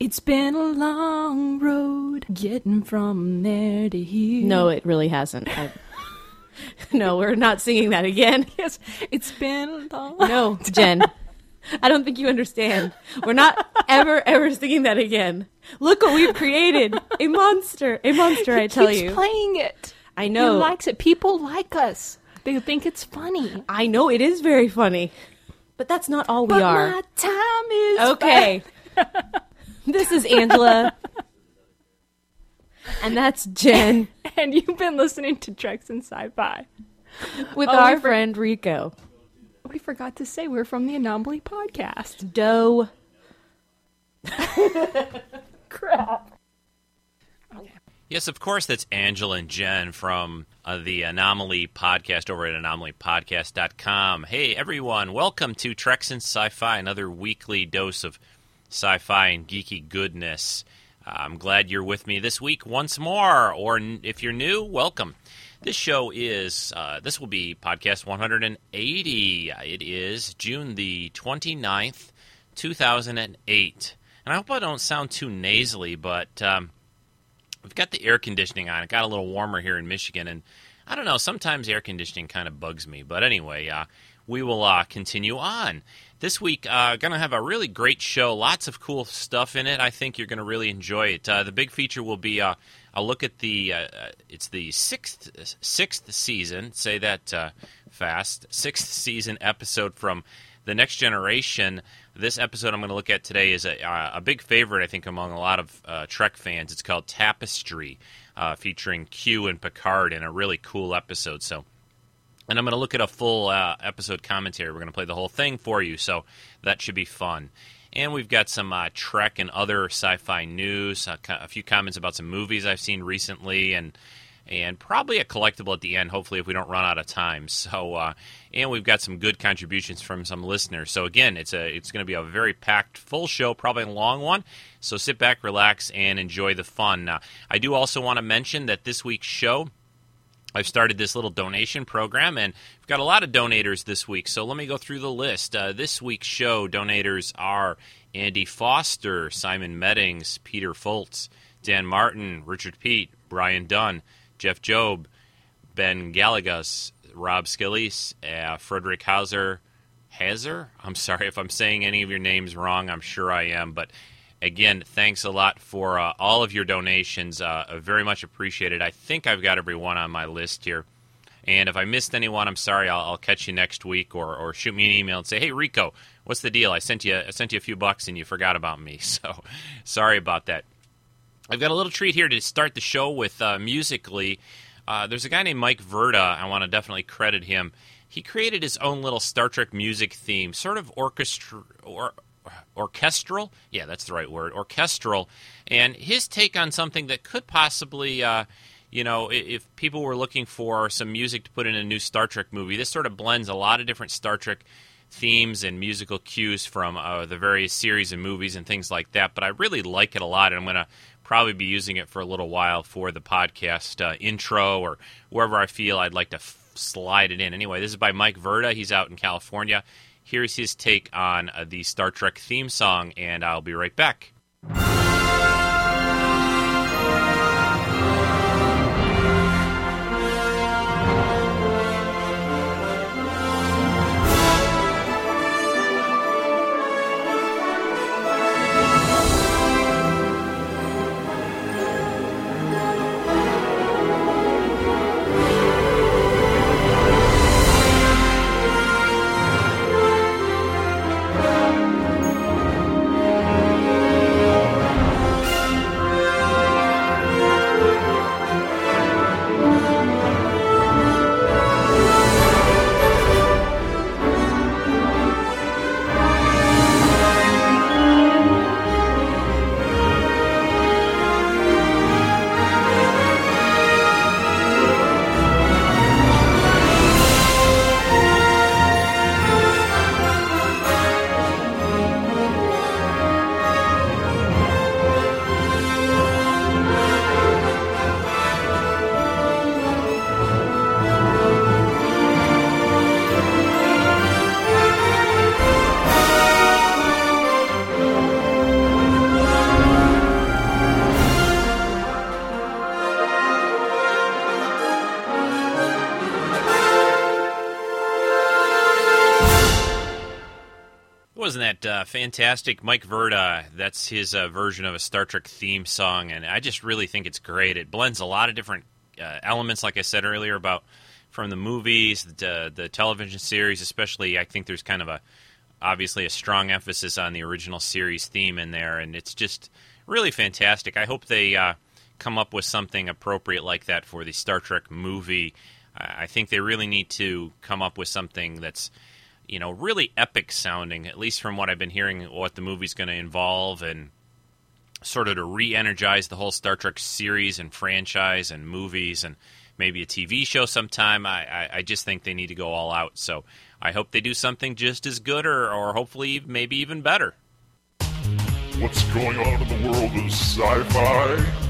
It's been a long road getting from there to here. No, it really hasn't. I... no, we're not singing that again. Yes, it's been a long. No, Jen. I don't think you understand. We're not ever, ever singing that again. Look what we've created. A monster. A monster, I tell you. playing it. I He know. likes it. People like us. They think it's funny. I know it is very funny. But that's not all we but are. my time is Okay. This is Angela. And that's Jen. And you've been listening to Treks and Sci-Fi. with Oh, our for- friend Rico. We forgot to say we're from the Anomaly Podcast. Doe. Crap. Yes, of course, that's Angela and Jen from uh, the Anomaly podcast over at anomalypodcast.com. Hey, everyone, welcome to Treks and Sci Fi, another weekly dose of sci fi and geeky goodness. Uh, I'm glad you're with me this week once more, or if you're new, welcome. This show is, uh, this will be podcast 180. It is June the 29th, 2008. And I hope I don't sound too nasally, but. Um, We've got the air conditioning on. It got a little warmer here in Michigan, and I don't know. Sometimes air conditioning kind of bugs me, but anyway, uh, we will uh, continue on. This week, uh, going to have a really great show. Lots of cool stuff in it. I think you're going to really enjoy it. Uh, the big feature will be uh, a look at the. Uh, it's the sixth sixth season. Say that uh, fast. Sixth season episode from the Next Generation. This episode I'm going to look at today is a, uh, a big favorite, I think, among a lot of uh, Trek fans. It's called Tapestry, uh, featuring Q and Picard in a really cool episode. So, and I'm going to look at a full uh, episode commentary. We're going to play the whole thing for you, so that should be fun. And we've got some uh, Trek and other sci-fi news, co- a few comments about some movies I've seen recently, and and probably a collectible at the end. Hopefully, if we don't run out of time. So, uh, and we've got some good contributions from some listeners. So again, it's a it's going to be a very packed, full show, probably a long one. So sit back, relax, and enjoy the fun. Uh, I do also want to mention that this week's show. I've started this little donation program, and we've got a lot of donators this week. So let me go through the list. Uh, this week's show donators are Andy Foster, Simon Meddings, Peter Foltz, Dan Martin, Richard Pete, Brian Dunn, Jeff Job, Ben Gallagher, Rob Skillies, uh, Frederick Hauser, Hazer. I'm sorry if I'm saying any of your names wrong. I'm sure I am, but again, thanks a lot for uh, all of your donations. Uh, very much appreciated. I think I've got everyone on my list here. And if I missed anyone, I'm sorry. I'll, I'll catch you next week, or, or shoot me an email and say, "Hey, Rico, what's the deal? I sent you I sent you a few bucks and you forgot about me." So, sorry about that. I've got a little treat here to start the show with uh, musically. Uh, there's a guy named Mike Verda. I want to definitely credit him. He created his own little Star Trek music theme, sort of orchestra or orchestral. Yeah, that's the right word, orchestral. And his take on something that could possibly, uh, you know, if people were looking for some music to put in a new Star Trek movie, this sort of blends a lot of different Star Trek themes and musical cues from uh, the various series and movies and things like that. But I really like it a lot, and I'm going to probably be using it for a little while for the podcast uh, intro or wherever I feel I'd like to f- slide it in. Anyway, this is by Mike Verda. He's out in California. Here's his take on uh, the Star Trek theme song, and I'll be right back. Fantastic Mike Verda. That's his uh, version of a Star Trek theme song, and I just really think it's great. It blends a lot of different uh, elements, like I said earlier, about from the movies, the, the television series, especially. I think there's kind of a obviously a strong emphasis on the original series theme in there, and it's just really fantastic. I hope they uh, come up with something appropriate like that for the Star Trek movie. I think they really need to come up with something that's you know really epic sounding, at least from what I've been hearing, what the movie's going to involve, and sort of to re-energize the whole Star Trek series and franchise and movies and maybe a TV show sometime. I, I, I just think they need to go all out. So I hope they do something just as good or, or hopefully maybe even better. What's going on in the world of sci-fi? Stay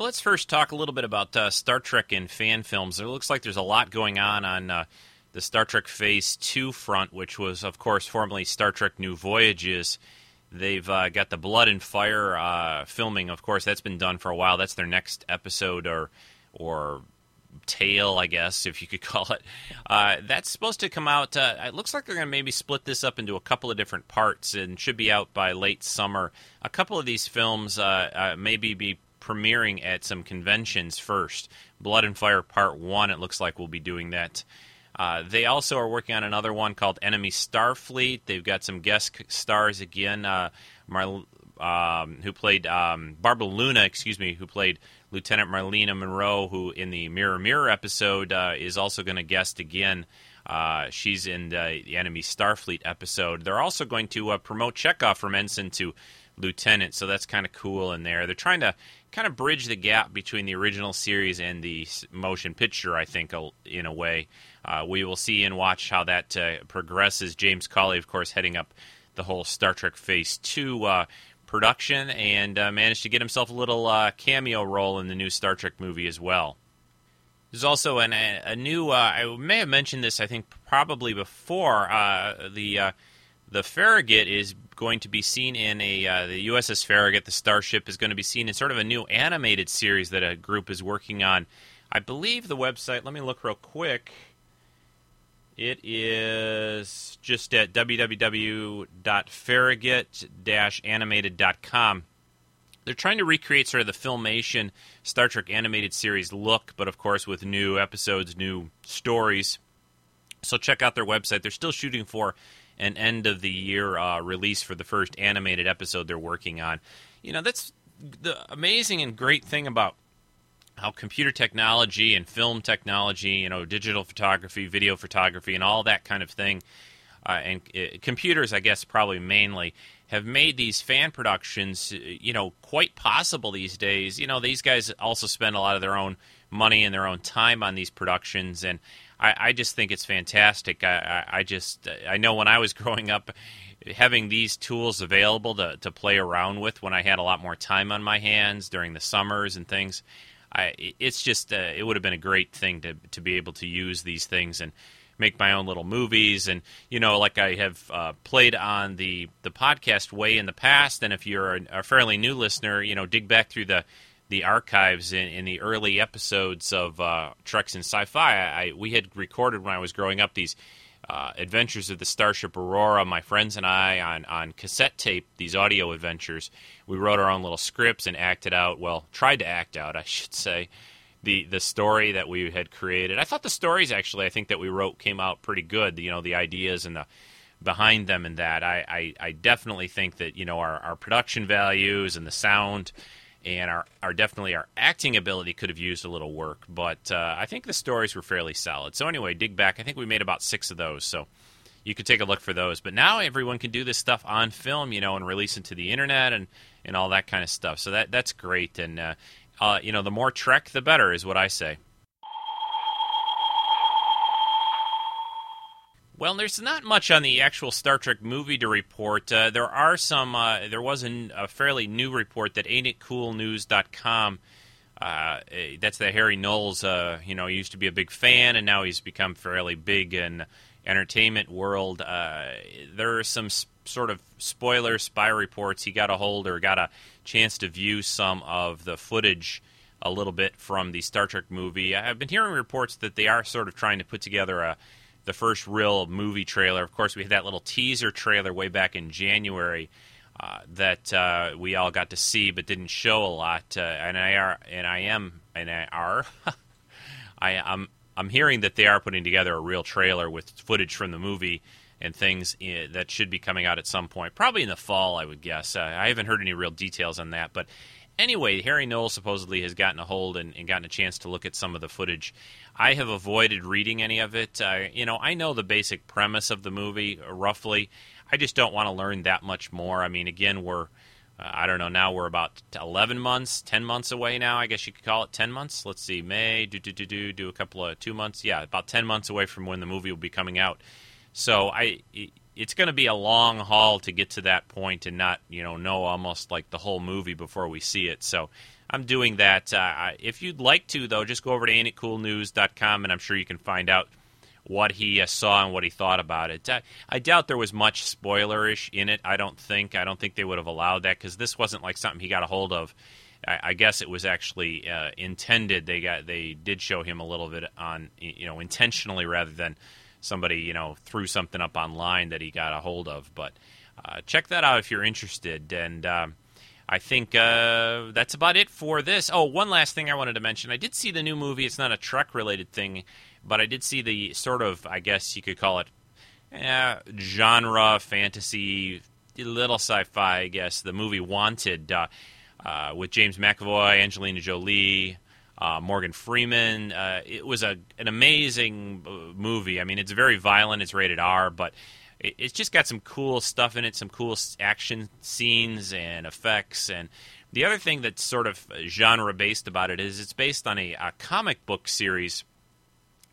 Well, let's first talk a little bit about uh, Star Trek and fan films. It looks like there's a lot going on on uh, the Star Trek Phase 2 front, which was, of course, formerly Star Trek New Voyages. They've uh, got the Blood and Fire uh, filming, of course, that's been done for a while. That's their next episode or or tale, I guess, if you could call it. Uh, that's supposed to come out. Uh, it looks like they're going to maybe split this up into a couple of different parts and should be out by late summer. A couple of these films uh, uh maybe be premiering at some conventions first. Blood and Fire Part 1, it looks like we'll be doing that. Uh, they also are working on another one called Enemy Starfleet. They've got some guest stars again. Uh, Mar- um, who played um, Barbara Luna, excuse me, who played Lieutenant Marlena Monroe, who in the Mirror Mirror episode uh, is also going to guest again. Uh, she's in the, the, Enemy Starfleet episode. They're also going to uh, promote Chekov from ensign to lieutenant, so that's kind of cool in there. They're trying to kind of bridge the gap between the original series and the motion picture, I think, in a way. Uh, we will see and watch how that uh, progresses. James Cawley, of course, heading up the whole Star Trek Phase 2 uh, production and uh, managed to get himself a little uh, cameo role in the new Star Trek movie as well. There's also an, a, new. Uh, I may have mentioned this. I think probably before the the Farragut is going to be seen in a uh, the USS Farragut. The starship is going to be seen in sort of a new animated series that a group is working on. I believe the website. Let me look real quick. It is just at www.farragut-animated.com. They're trying to recreate sort of the filmation Star Trek animated series look, but of course with new episodes, new stories. So check out their website. They're still shooting for an end of the year uh, release for the first animated episode they're working on. You know, that's the amazing and great thing about how computer technology and film technology, you know, digital photography, video photography, and all that kind of thing, uh, and uh, computers, I guess, probably mainly, have made these fan productions, uh, you know, quite possible these days. You know, these guys also spend a lot of their own money and their own time on these productions, and I, I just think it's fantastic. I, I, I just, I know when I was growing up, having these tools available to, to play around with when I had a lot more time on my hands during the summers and things I, it's just uh, it would have been a great thing to to be able to use these things and make my own little movies and you know like I have uh, played on the the podcast way in the past and if you're a, a fairly new listener you know dig back through the the archives in, in the early episodes of uh, Treks and Sci-Fi I, we had recorded when I was growing up these uh, adventures of the Starship Aurora, my friends and I, on, on cassette tape, these audio adventures. We wrote our own little scripts and acted out, well, tried to act out, I should say, the, the story that we had created. I thought the stories, actually, I think that we wrote came out pretty good, you know, the ideas and the behind them and that. I, I, I definitely think that, you know, our, our production values and the sound – and our, our definitely our acting ability could have used a little work, but uh, I think the stories were fairly solid. So anyway, dig back. I think we made about six of those, so you could take a look for those. But now everyone can do this stuff on film, you know, and release it to the internet and, and all that kind of stuff. So that that's great, and uh, uh, you know, the more Trek, the better, is what I say. Well, there's not much on the actual Star Trek movie to report. Uh, there are some. Uh, there was an, a fairly new report that AintItCoolNews.com. Uh, that's the Harry Knowles. Uh, you know, he used to be a big fan, and now he's become fairly big in entertainment world. Uh, there are some sp- sort of spoiler spy reports. He got a hold or got a chance to view some of the footage a little bit from the Star Trek movie. I've been hearing reports that they are sort of trying to put together a the first real movie trailer. Of course, we had that little teaser trailer way back in January uh, that uh, we all got to see, but didn't show a lot. Uh, and I are, and I am, and I are, I, I'm, I'm hearing that they are putting together a real trailer with footage from the movie and things that should be coming out at some point, probably in the fall, I would guess. Uh, I haven't heard any real details on that, but anyway, Harry Knowles supposedly has gotten a hold and, and, gotten a chance to look at some of the footage. I have avoided reading any of it. Uh, you know, I know the basic premise of the movie uh, roughly. I just don't want to learn that much more. I mean, again, we're uh, I don't know. Now we're about 11 months, 10 months away now. I guess you could call it 10 months. Let's see, May, do do do do do a couple of two months. Yeah, about 10 months away from when the movie will be coming out. So I, it's going to be a long haul to get to that point and not, you know, know almost like the whole movie before we see it. So I'm doing that. Uh, if you'd like to, though, just go over to ain'titcoolnews.com and I'm sure you can find out what he uh, saw and what he thought about it. I, I doubt there was much spoilerish in it. I don't think. I don't think they would have allowed that because this wasn't like something he got a hold of. I, I guess it was actually uh, intended. They got they did show him a little bit on you know intentionally rather than somebody you know threw something up online that he got a hold of. But uh, check that out if you're interested. And um, I think uh, that's about it for this. Oh, one last thing I wanted to mention. I did see the new movie. It's not a Trek related thing, but I did see the sort of I guess you could call it eh, genre fantasy, little sci-fi. I guess the movie Wanted. Uh, uh, with James McAvoy, Angelina Jolie, uh, Morgan Freeman. Uh, it was a an amazing uh, movie. I mean, it's very violent. It's rated R, but it, it's just got some cool stuff in it. Some cool action scenes and effects. And the other thing that's sort of genre based about it is it's based on a, a comic book series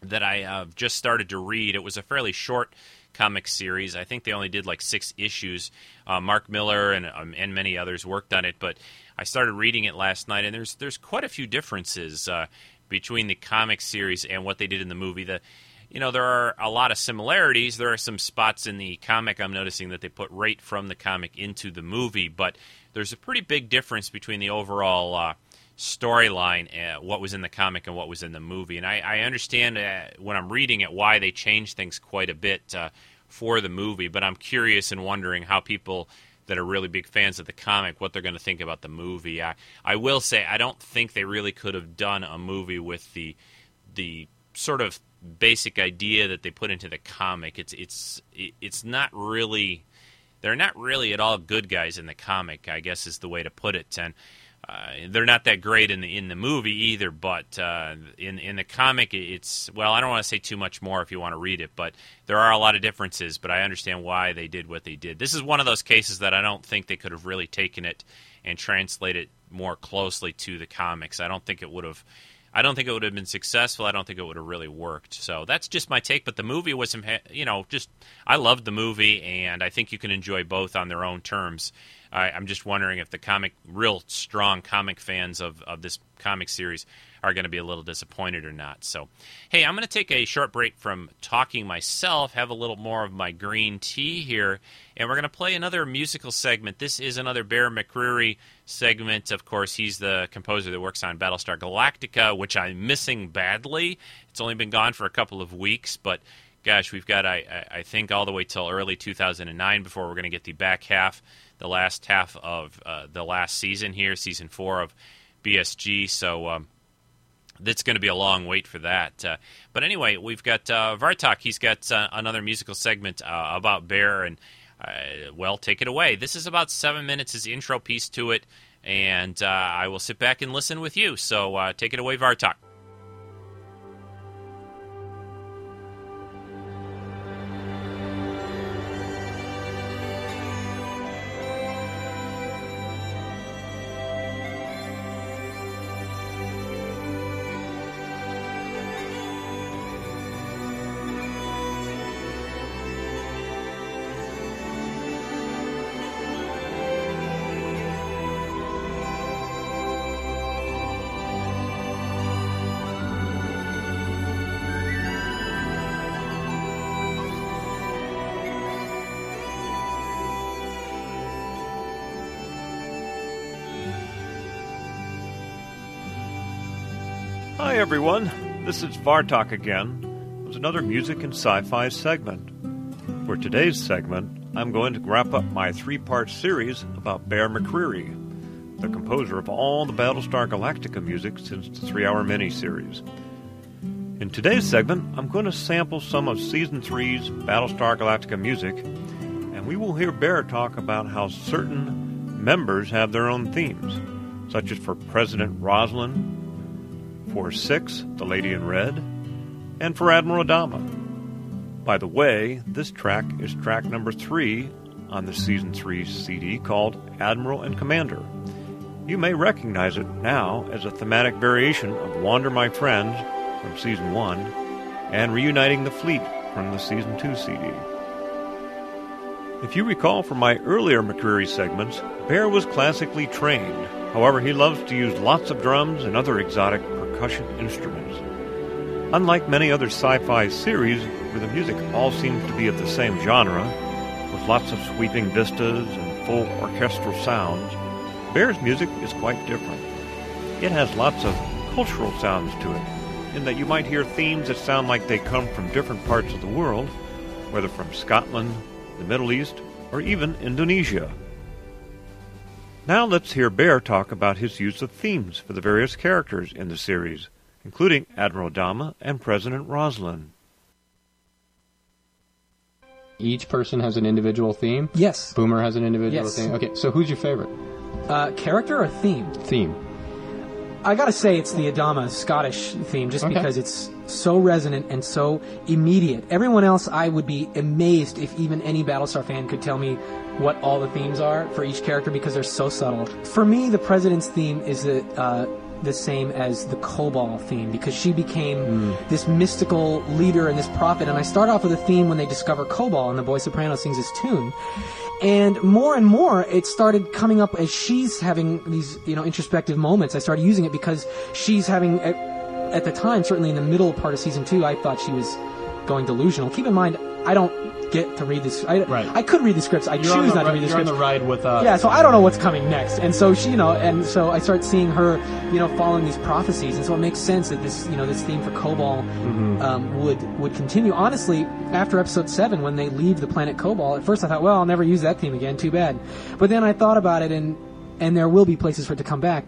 that I uh, just started to read. It was a fairly short comic series. I think they only did like six issues. Uh, Mark Millar and um, and many others worked on it, but I started reading it last night, and there's there's quite a few differences uh, between the comic series and what they did in the movie. The you know there are a lot of similarities. There are some spots in the comic I'm noticing that they put right from the comic into the movie, but there's a pretty big difference between the overall. Uh, storyline, uh, what was in the comic and what was in the movie. And I, I understand uh, when I'm reading it why they changed things quite a bit uh, for the movie, but I'm curious and wondering how people that are really big fans of the comic what they're going to think about the movie. I, I will say I don't think they really could have done a movie with the the sort of basic idea that they put into the comic. It's it's it's not really they're not really at all good guys in the comic. I guess is the way to put it. And uh, they're not that great in the in the movie either, but uh, in in the comic, it's well. I don't want to say too much more if you want to read it, but there are a lot of differences. But I understand why they did what they did. This is one of those cases that I don't think they could have really taken it and translated it more closely to the comics. I don't think it would have. I don't think it would have been successful. I don't think it would have really worked. So that's just my take. But the movie was, you know, just I loved the movie, and I think you can enjoy both on their own terms. I, am just wondering if the comic, real strong comic fans of, of this comic series are going to be a little disappointed or not. So, hey, I'm going to take a short break from talking myself, have a little more of my green tea here, and we're going to play another musical segment. This is another Bear McCreary segment. Of course, he's the composer that works on Battlestar Galactica, which I'm missing badly. It's only been gone for a couple of weeks, but gosh, we've got, I, I think, all the way till early 2009 before we're going to get the back half the last half of uh, the last season here, season four of BSG. So um, it's going to be a long wait for that. Uh, but anyway, we've got uh, Vartok. He's got uh, another musical segment uh, about Bear, and uh, well, take it away. This is about seven minutes. His intro piece to it, and I will sit back and listen with you. So take it away, Vartok. Everyone, this is Vartok again. with another music and sci fi segment. For today's segment, I'm going to wrap up my three part series about Bear McCreary, the composer of all the Battlestar Galactica music since the three hour miniseries. In today's segment, I'm going to sample some of Season 3's Battlestar Galactica music, and we will hear Bear talk about how certain members have their own themes, such as for President Roslin, for Six, the Lady in Red, and for Admiral Adama. By the way, this track is track number three on the Season 3 CD called Admiral and Commander. You may recognize it now as a thematic variation of Wander My Friends from Season 1 and Reuniting the Fleet from the Season 2 CD. If you recall from my earlier McCreary segments, Bear was classically trained. However, he loves to use lots of drums and other exotic percussion instruments. Unlike many other sci fi series where the music all seems to be of the same genre, with lots of sweeping vistas and full orchestral sounds, Bear's music is quite different. It has lots of cultural sounds to it, in that you might hear themes that sound like they come from different parts of the world, whether from Scotland, the Middle East, or even Indonesia. Now let's hear Bear talk about his use of themes for the various characters in the series including Admiral Adama and President Roslin. Each person has an individual theme. Yes. Boomer has an individual Yes. theme. Okay, so who's your favorite Uh, character or theme? theme? I gotta say it's the Adama Scottish theme, just Okay. because it's so resonant and so immediate. Everyone else, I would be amazed if even any Battlestar fan could tell me what all the themes are for each character because they're so subtle. For me, the President's theme is the uh, the same as the Kobol theme because she became this mystical leader and this prophet. And I start off with a theme when they discover Kobol and the Boy Soprano sings his tune. And more and more, it started coming up as she's having these, you know, introspective moments. I started using it because she's having, at, at the time, certainly in the middle part of season two, I thought she was going delusional. Keep in mind, I don't get to read this. I, Right. I could read the scripts. I You're choose the not to read the you're on scripts. the ride with uh, Yeah, so I don't know what's coming next, and so she, you know, and so I start seeing her, you know, following these prophecies, and so it makes sense that this, you know, this theme for Kobol Mm-hmm. um, would would continue. Honestly, after episode seven, when they leave the planet Kobol, at first I thought, well, I'll never use that theme again. Too bad. But then I thought about it, and and there will be places for it to come back.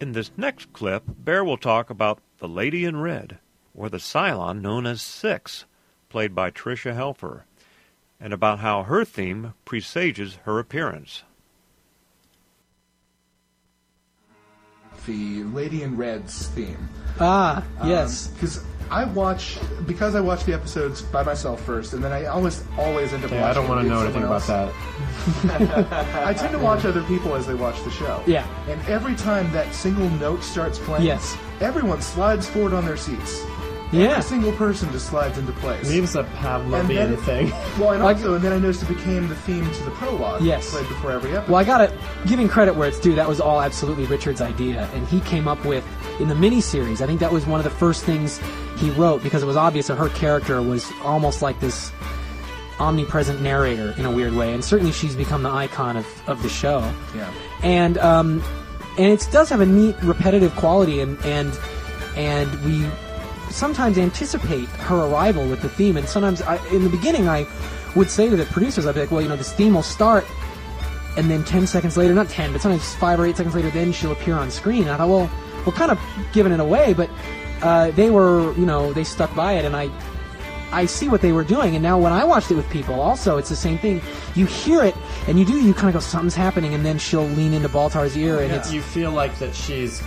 In this next clip, Bear will talk about the Lady in Red, or the Cylon known as Six, played by Tricia Helfer, and about how her theme presages her appearance. the Lady in Red's theme. Ah, yes. Because I watch because I watch the episodes by myself first, and then I almost always end up. Yeah, I don't want to know anything someone about that. I tend to watch other people as they watch the show. Yeah. And every time that single note starts playing, Yes. everyone slides forward on their seats. Yeah. Every single person just slides into place. Leaves a Pavlovian thing. Well, and Like- also, and then I noticed it became the theme to the prologue. Yes. Played before every episode. Well, I gotta giving credit where it's due. That was all absolutely Richard's idea, and he came up with in the miniseries. I think that was one of the first things he wrote because it was obvious that her character was almost like this omnipresent narrator in a weird way, and certainly she's become the icon of, of the show. Yeah. And um, and it does have a neat repetitive quality, and and and we sometimes anticipate her arrival with the theme, and sometimes I, in the beginning I would say to the producers, I'd be like, well, you know, this theme will start and then 10 seconds later, not 10, but sometimes 5 or 8 seconds later, then she'll appear on screen. And I thought, well, we're kind of giving it away, but uh, they were, you know, they stuck by it, and I, I see what they were doing. And now when I watched it with people, also, it's the same thing. You hear it, and you do, you kind of go, something's happening, and then she'll lean into Baltar's ear, and it's you feel like that she's.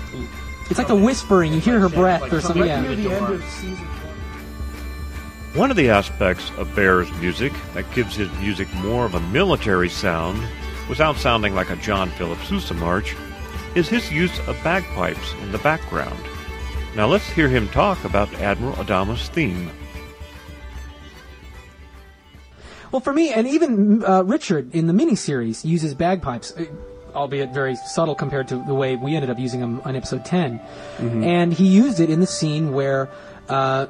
It's like the whispering. You hear her breath or something. Yeah. near the door. end of season one. One of the aspects of Bear's music that gives his music more of a military sound, without sounding like a John Philip Sousa march, is his use of bagpipes in the background. Now let's hear him talk about Admiral Adama's theme. Well, for me, and even uh, Richard in the miniseries uses bagpipes, uh, albeit very subtle compared to the way we ended up using them on episode 10. And he used it in the scene where uh,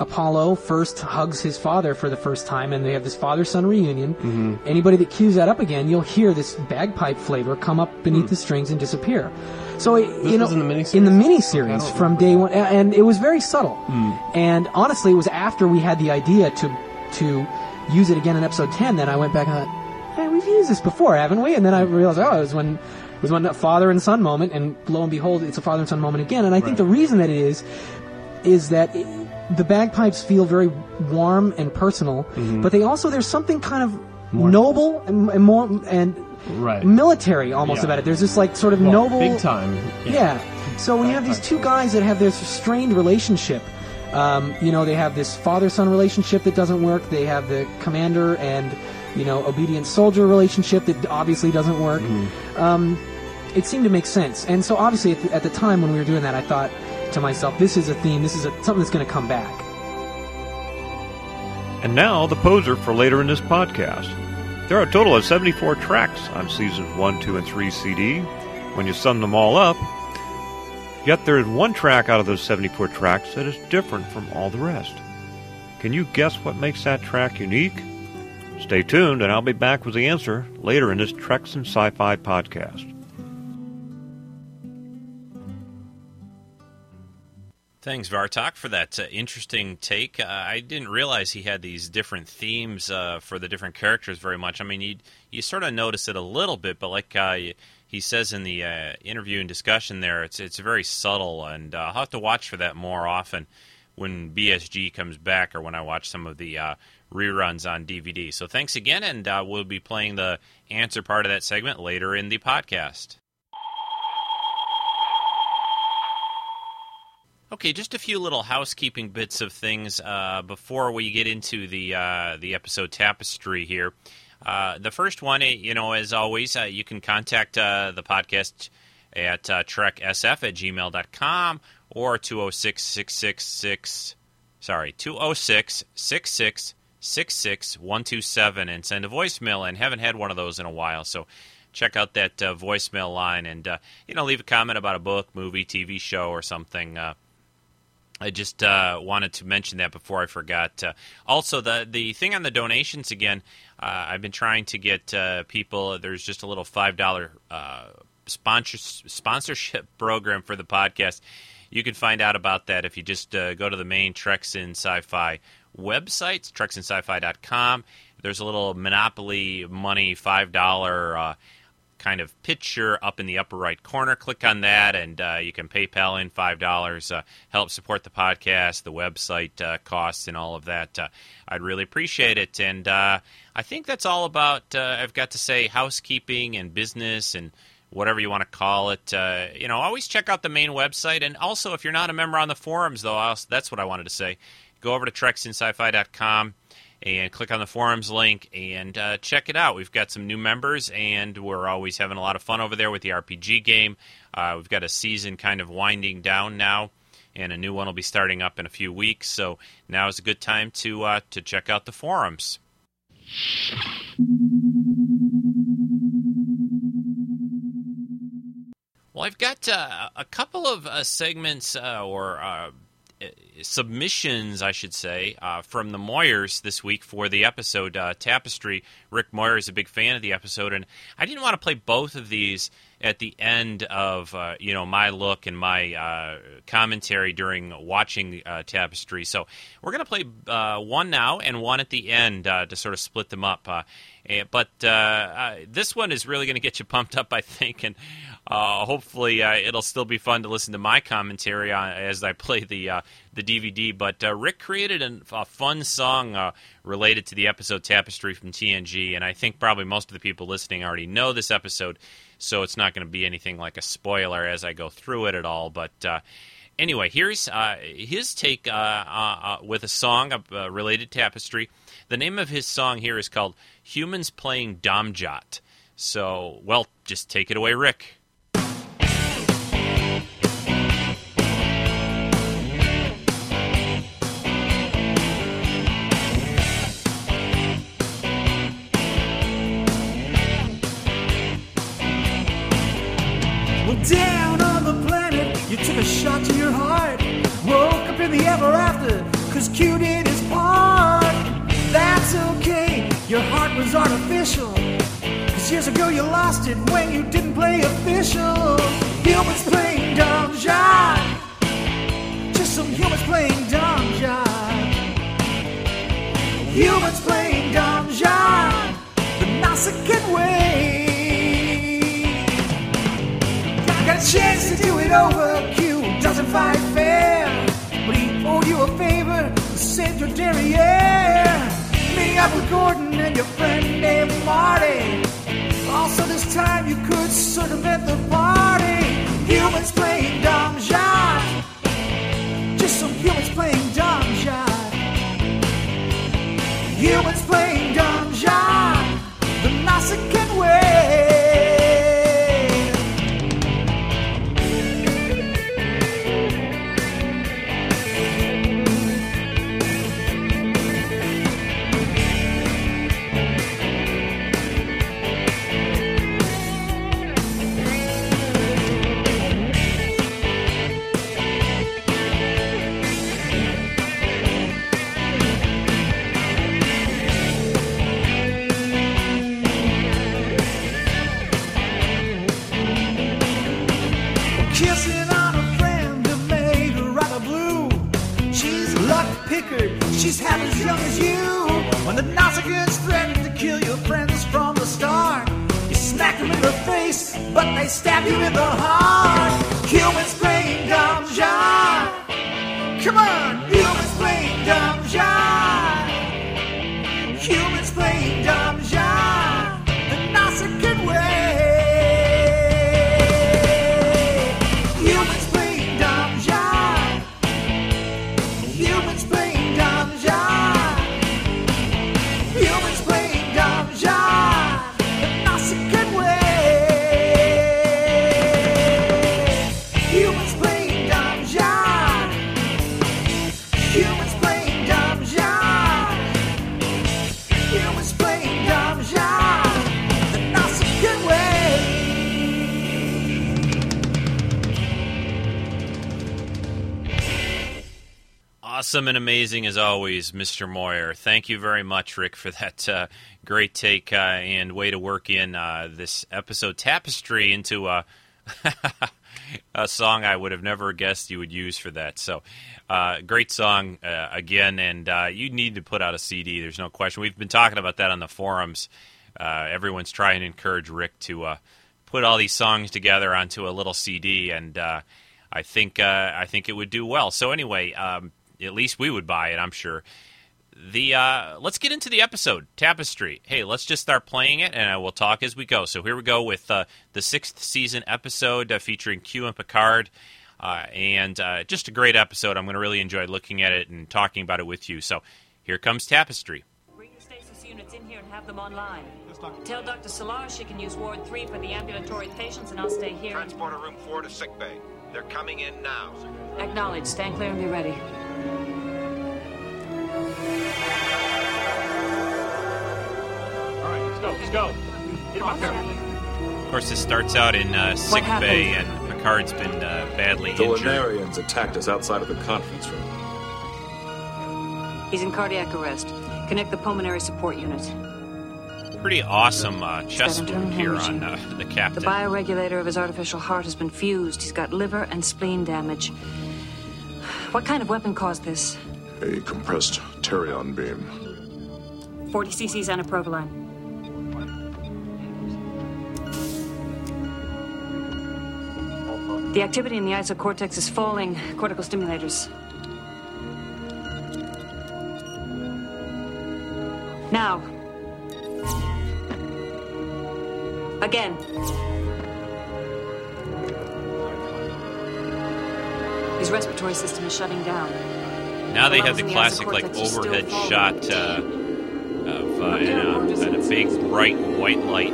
Apollo first hugs his father for the first time, and they have this father son reunion. Anybody that cues that up again, you'll hear this bagpipe flavor come up beneath the strings and disappear. So it, you know, in the miniseries? in the miniseries from day one, and it was very subtle. Hmm. And honestly, it was after we had the idea to to use it again in episode ten that I went back and thought, hey, we've used this before, haven't we? And then I realized, oh, it was when it was when a father and son moment, and lo and behold, it's a father and son moment again. And I think the reason that it is is that it, the bagpipes feel very warm and personal, Mm-hmm. but they also there's something kind of noble and, and more and Right. military almost Yeah. about it. There's this like sort of Well, noble Big time. yeah. So when you have these two guys that have this strained relationship, um, you know, they have this father-son relationship that doesn't work. They have the commander and you know obedient soldier relationship that obviously doesn't work. Um, it seemed to make sense, and so obviously at the, at the time when we were doing that, I thought to myself, this is a theme. This is a, something that's going to come back. And now, the poser for later in this podcast. There are a total of 74 tracks on seasons 1, 2, and 3 CD. When you sum them all up, yet there is one track out of those 74 tracks that is different from all the rest. Can you guess what makes that track unique? Stay tuned, and I'll be back with the answer later in this Treks and Sci Fi podcast. Thanks, Vartok, for that uh, interesting take. Uh, I didn't realize he had these different themes uh, for the different characters very much. I mean, you you sort of notice it a little bit, but like uh, he says in the uh, interview and discussion there, it's it's very subtle, and uh, I'll have to watch for that more often when BSG comes back or when I watch some of the reruns on DVD. So thanks again, and uh, we'll be playing the answer part of that segment later in the podcast. Okay, just a few little housekeeping bits of things uh, before we get into the uh, the episode tapestry here. Uh, the first one, eh, you know, as always, uh, you can contact uh, the podcast at uh, treksf at gmail.com or 206 sorry 206 66 127 and send a voicemail and haven't had one of those in a while so check out that uh, voicemail line and uh, you know leave a comment about a book movie tv show or something uh, I just uh, wanted to mention that before I forgot. Uh, also, the the thing on the donations again, uh, I've been trying to get people. There's just a little five dollar sponsor, sponsorship program for the podcast. You can find out about that if you just go to the main Treks in Sci-Fi website, treksinsci-fi.com. There's a little Monopoly money five dollar. Uh, kind of picture up in the upper right corner. Click on that, and uh, you can PayPal in five dollars. Uh, help support the podcast, the website uh, costs, and all of that. Uh, I'd really appreciate it. And uh, I think that's all about. I've got to say housekeeping and business and whatever you want to call it. Uh, you know, always check out the main website. And also, if you're not a member on the forums, though, that's what I wanted to say. Go over to treksinsci-fi.com and click on the forums link and uh, check it out. We've got some new members, and we're always having a lot of fun over there with the RPG game. Uh, we've got a season kind of winding down now, and a new one will be starting up in a few weeks. So now is a good time to uh, to check out the forums. Well, I've got uh, a couple of uh, segments uh, or submissions, I should say, uh, from the Moyers this week for the episode uh, Tapestry. Rick Moyer is a big fan of the episode, and I didn't want to play both of these at the end of uh, you know my look and my uh, commentary during watching uh, Tapestry. So we're going to play uh, one now and one at the end uh, to sort of split them up. Eh, but uh, this one is really going to get you pumped up, I think, and uh, hopefully uh, it'll still be fun to listen to my commentary on, as I play the the DVD. But Rick created an, a fun song related to the episode Tapestry from TNG, and I think probably most of the people listening already know this episode, so it's not going to be anything like a spoiler as I go through it at all. But uh, anyway, here's uh, his take uh, with a song related to Tapestry. The name of his song here is called "Humans Playing Domjot." So, well, just take it away, Rick. Down on the planet, you took a shot to your heart. Woke up in the ever after, cause Q did heart was artificial. Cause years ago you lost it when you didn't play official. Humans playing dumb jive. Just some humans playing dumb jive. Humans playing dumb jive. The Nausicaan way. I got a chance to do it over. Q doesn't fight fair. But he owed you a favor saved your derriere. Meeting up with Gordon and your friend named Marty. Also, this time you could sort circumvent the party. Humans playing dumb jive. Just some humans playing dumb jive. Humans playing Kissing on a friend that made her rather blue. She's luck pickered, she's half as young as you. When the Nausicaans threaten to kill your friends from the start, you smack them in the face, but they stab you in the heart. Humans playing dumb jive. Come on, Awesome and amazing as always, Mr. Moyer. Thank you very much, Rick, for that uh, great take uh, and way to work in uh, this episode tapestry into a, a song I would have never guessed you would use for that. So, uh, great song uh, again, and uh, you need to put out a CD. There's no question. We've been talking about that on the forums. Everyone's trying to encourage Rick to put all these songs together onto a little CD, and I think I think it would do well. So anyway, um, at least we would buy it, I'm sure. The uh, let's get into the episode tapestry. Hey, let's just start playing it, and uh, we'll talk as we go. So here we go with uh, the sixth season episode uh, featuring Q and Picard, uh, and uh, just a great episode. I'm going to really enjoy looking at it and talking about it with you. So here comes tapestry. Bring the stasis units in here and have them online. Tell Dr. Selar she can use Ward 3 for the ambulatory patients, and I'll stay here. Transporter room 4 to sick bay. They're coming in now. Acknowledge. Stand clear and be ready. All right, let's go. Let's go. Get him up there. Of course, this starts out in uh, sick bay, and Picard's been uh, badly The injured. The Lenarians attacked us outside of the conference room. He's in cardiac arrest. Connect the pulmonary support unit. Pretty awesome uh, chest wound here on uh, the captain. The captain. bioregulator of his artificial heart has been fused. He's got liver and spleen damage. What kind of weapon caused this? A compressed tetryon beam. 40 cc's inaprovaline. The activity in the isocortex is falling. Cortical stimulators. Now. Again. His respiratory system is shutting down. Now they have the classic like isocortex are still overhead shot uh, of uh, in a, in a big bright white light.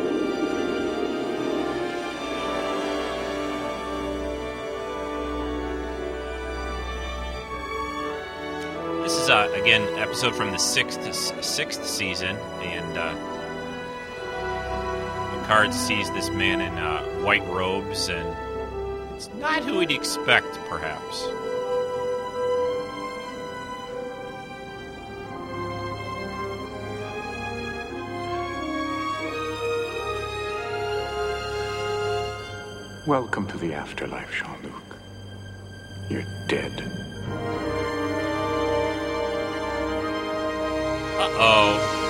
This is uh, again episode from the sixth sixth season, and uh, Picard sees this man in uh, white robes, and it's not who he'd expect, perhaps. Welcome to the afterlife, Jean Luc. You're dead. Uh oh.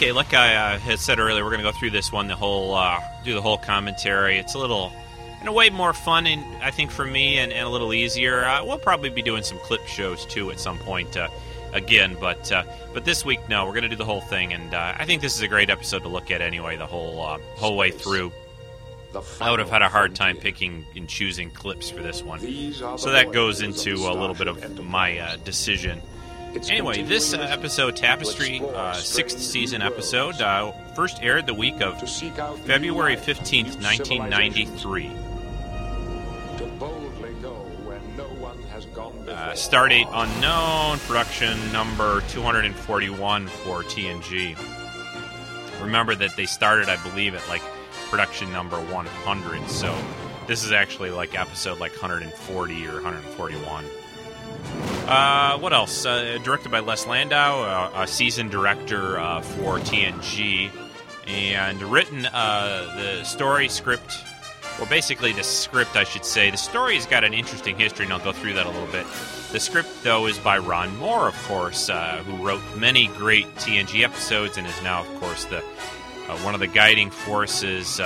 Okay, like I uh, had said earlier, we're going to go through this one, the whole, uh, do the whole commentary. It's a little, in a way, more fun, and I think for me, and, and a little easier. Uh, we'll probably be doing some clip shows too at some point, uh, again. But uh, but this week, no, we're going to do the whole thing, and uh, I think this is a great episode to look at anyway, the whole uh, whole way through. I would have had a hard time picking and choosing clips for this one, so that goes into a little bit of my uh, decision. Anyway, this uh, episode, Tapestry, uh, sixth season episode, uh, first aired the week of February 15th, 1993. Uh, start date unknown, production number 241 for TNG. Remember that they started, I believe, at like production number 100, so this is actually like episode like 140 or 141. Uh, what else? Uh, directed by Les Landau, uh, a seasoned director uh, for TNG, and written uh, the story script. Well, basically, the script, I should say. The story has got an interesting history, and I'll go through that a little bit. The script, though, is by Ron Moore, of course, who wrote many great TNG episodes and is now, of course, the one of the guiding forces.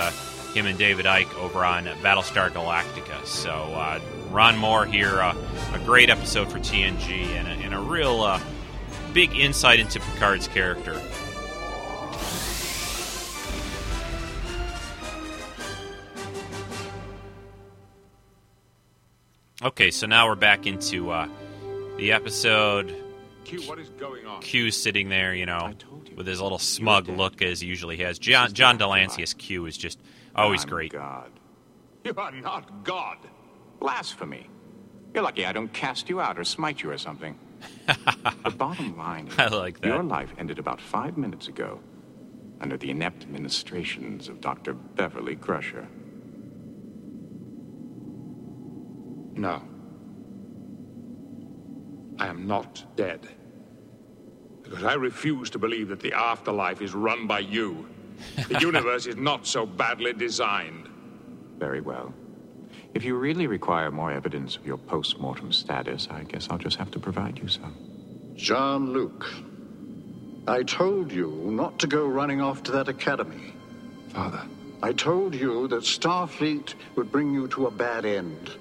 Him and David Eick over on Battlestar Galactica. So uh, Ron Moore here, uh, a great episode for TNG and a, and a real uh, big insight into Picard's character. Okay, so now we're back into uh, the episode. Q, what is going on? Q's sitting there, you know, with his little smug look as he usually has. John John de Lancie as Q is just always I'm great. God. You are not God. Blasphemy. You're lucky I don't cast you out or smite you or something. the bottom line is I like that. your life ended about five minutes ago under the inept ministrations of Dr. Beverly Crusher. No. I am not dead. Because I refuse to believe that the afterlife is run by you. The universe is not so badly designed. Very well. If you really require more evidence of your post-mortem status, I guess I'll just have to provide you some. Jean Luc, I told you not to go running off to that academy. Father. I told you that Starfleet would bring you to a bad end.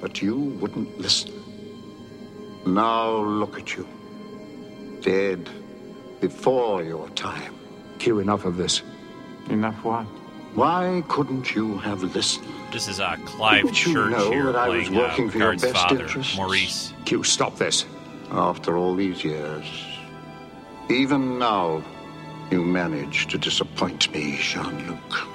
But you wouldn't listen. Now look at you. Dead before your time. Q, enough of this. Enough what? Why couldn't you have listened? This is uh, Clive Didn't you Church know here that I was playing uh, working for your Picard's best father, interests? Maurice. Q, stop this. After all these years, even now, you manage to disappoint me, Jean Luc.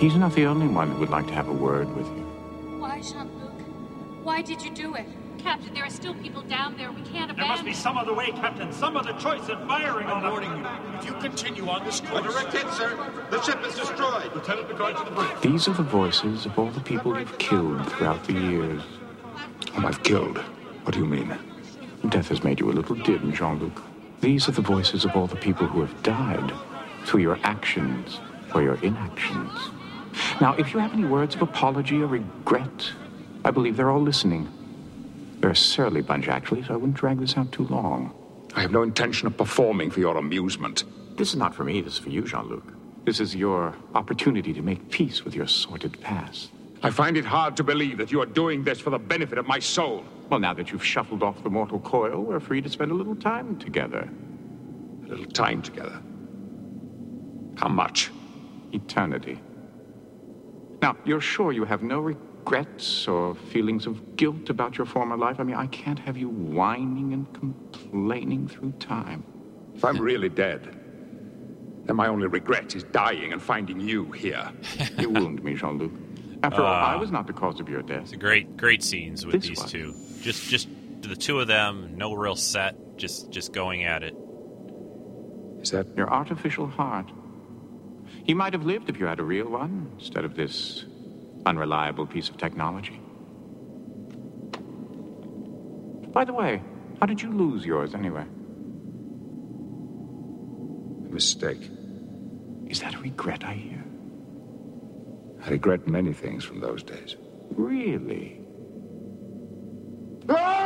He's not the only one who would like to have a word with you. Why, Jean Luc? Why did you do it? Captain, there are still people down there. We can't abandon There must be some other way, Captain. Some other choice in firing on them. warning you. If you continue on this course. Direct hit, sir. The ship is destroyed. Lieutenant Picard to the bridge. These are the voices of all the people you've killed throughout the years. Whom I've killed? What do you mean? Death has made you a little dim, Jean Luc. These are the voices of all the people who have died through your actions or your inactions. Now, if you have any words of apology or regret, I believe they're all listening. They're a surly bunch, actually, so I wouldn't drag this out too long. I have no intention of performing for your amusement. This is not for me, this is for you, Jean Luc. This is your opportunity to make peace with your sordid past. I find it hard to believe that you are doing this for the benefit of my soul. Well, now that you've shuffled off the mortal coil, we're free to spend a little time together. A little time together. How much? Eternity. Now, you're sure you have no regrets or feelings of guilt about your former life? I mean, I can't have you whining and complaining through time. If I'm really dead, then my only regret is dying and finding you here. you wound me, Jean Luc. After all, Ah. I was not the cause of your death. It's a great, great scenes with This these one. two. Just, just the two of them. No real set. Just, just going at it. Is that your artificial heart? You might have lived if you had a real one instead of this unreliable piece of technology. By the way, how did you lose yours anyway? Mistake. Is that a regret I hear? I regret many things from those days. Really? Ah!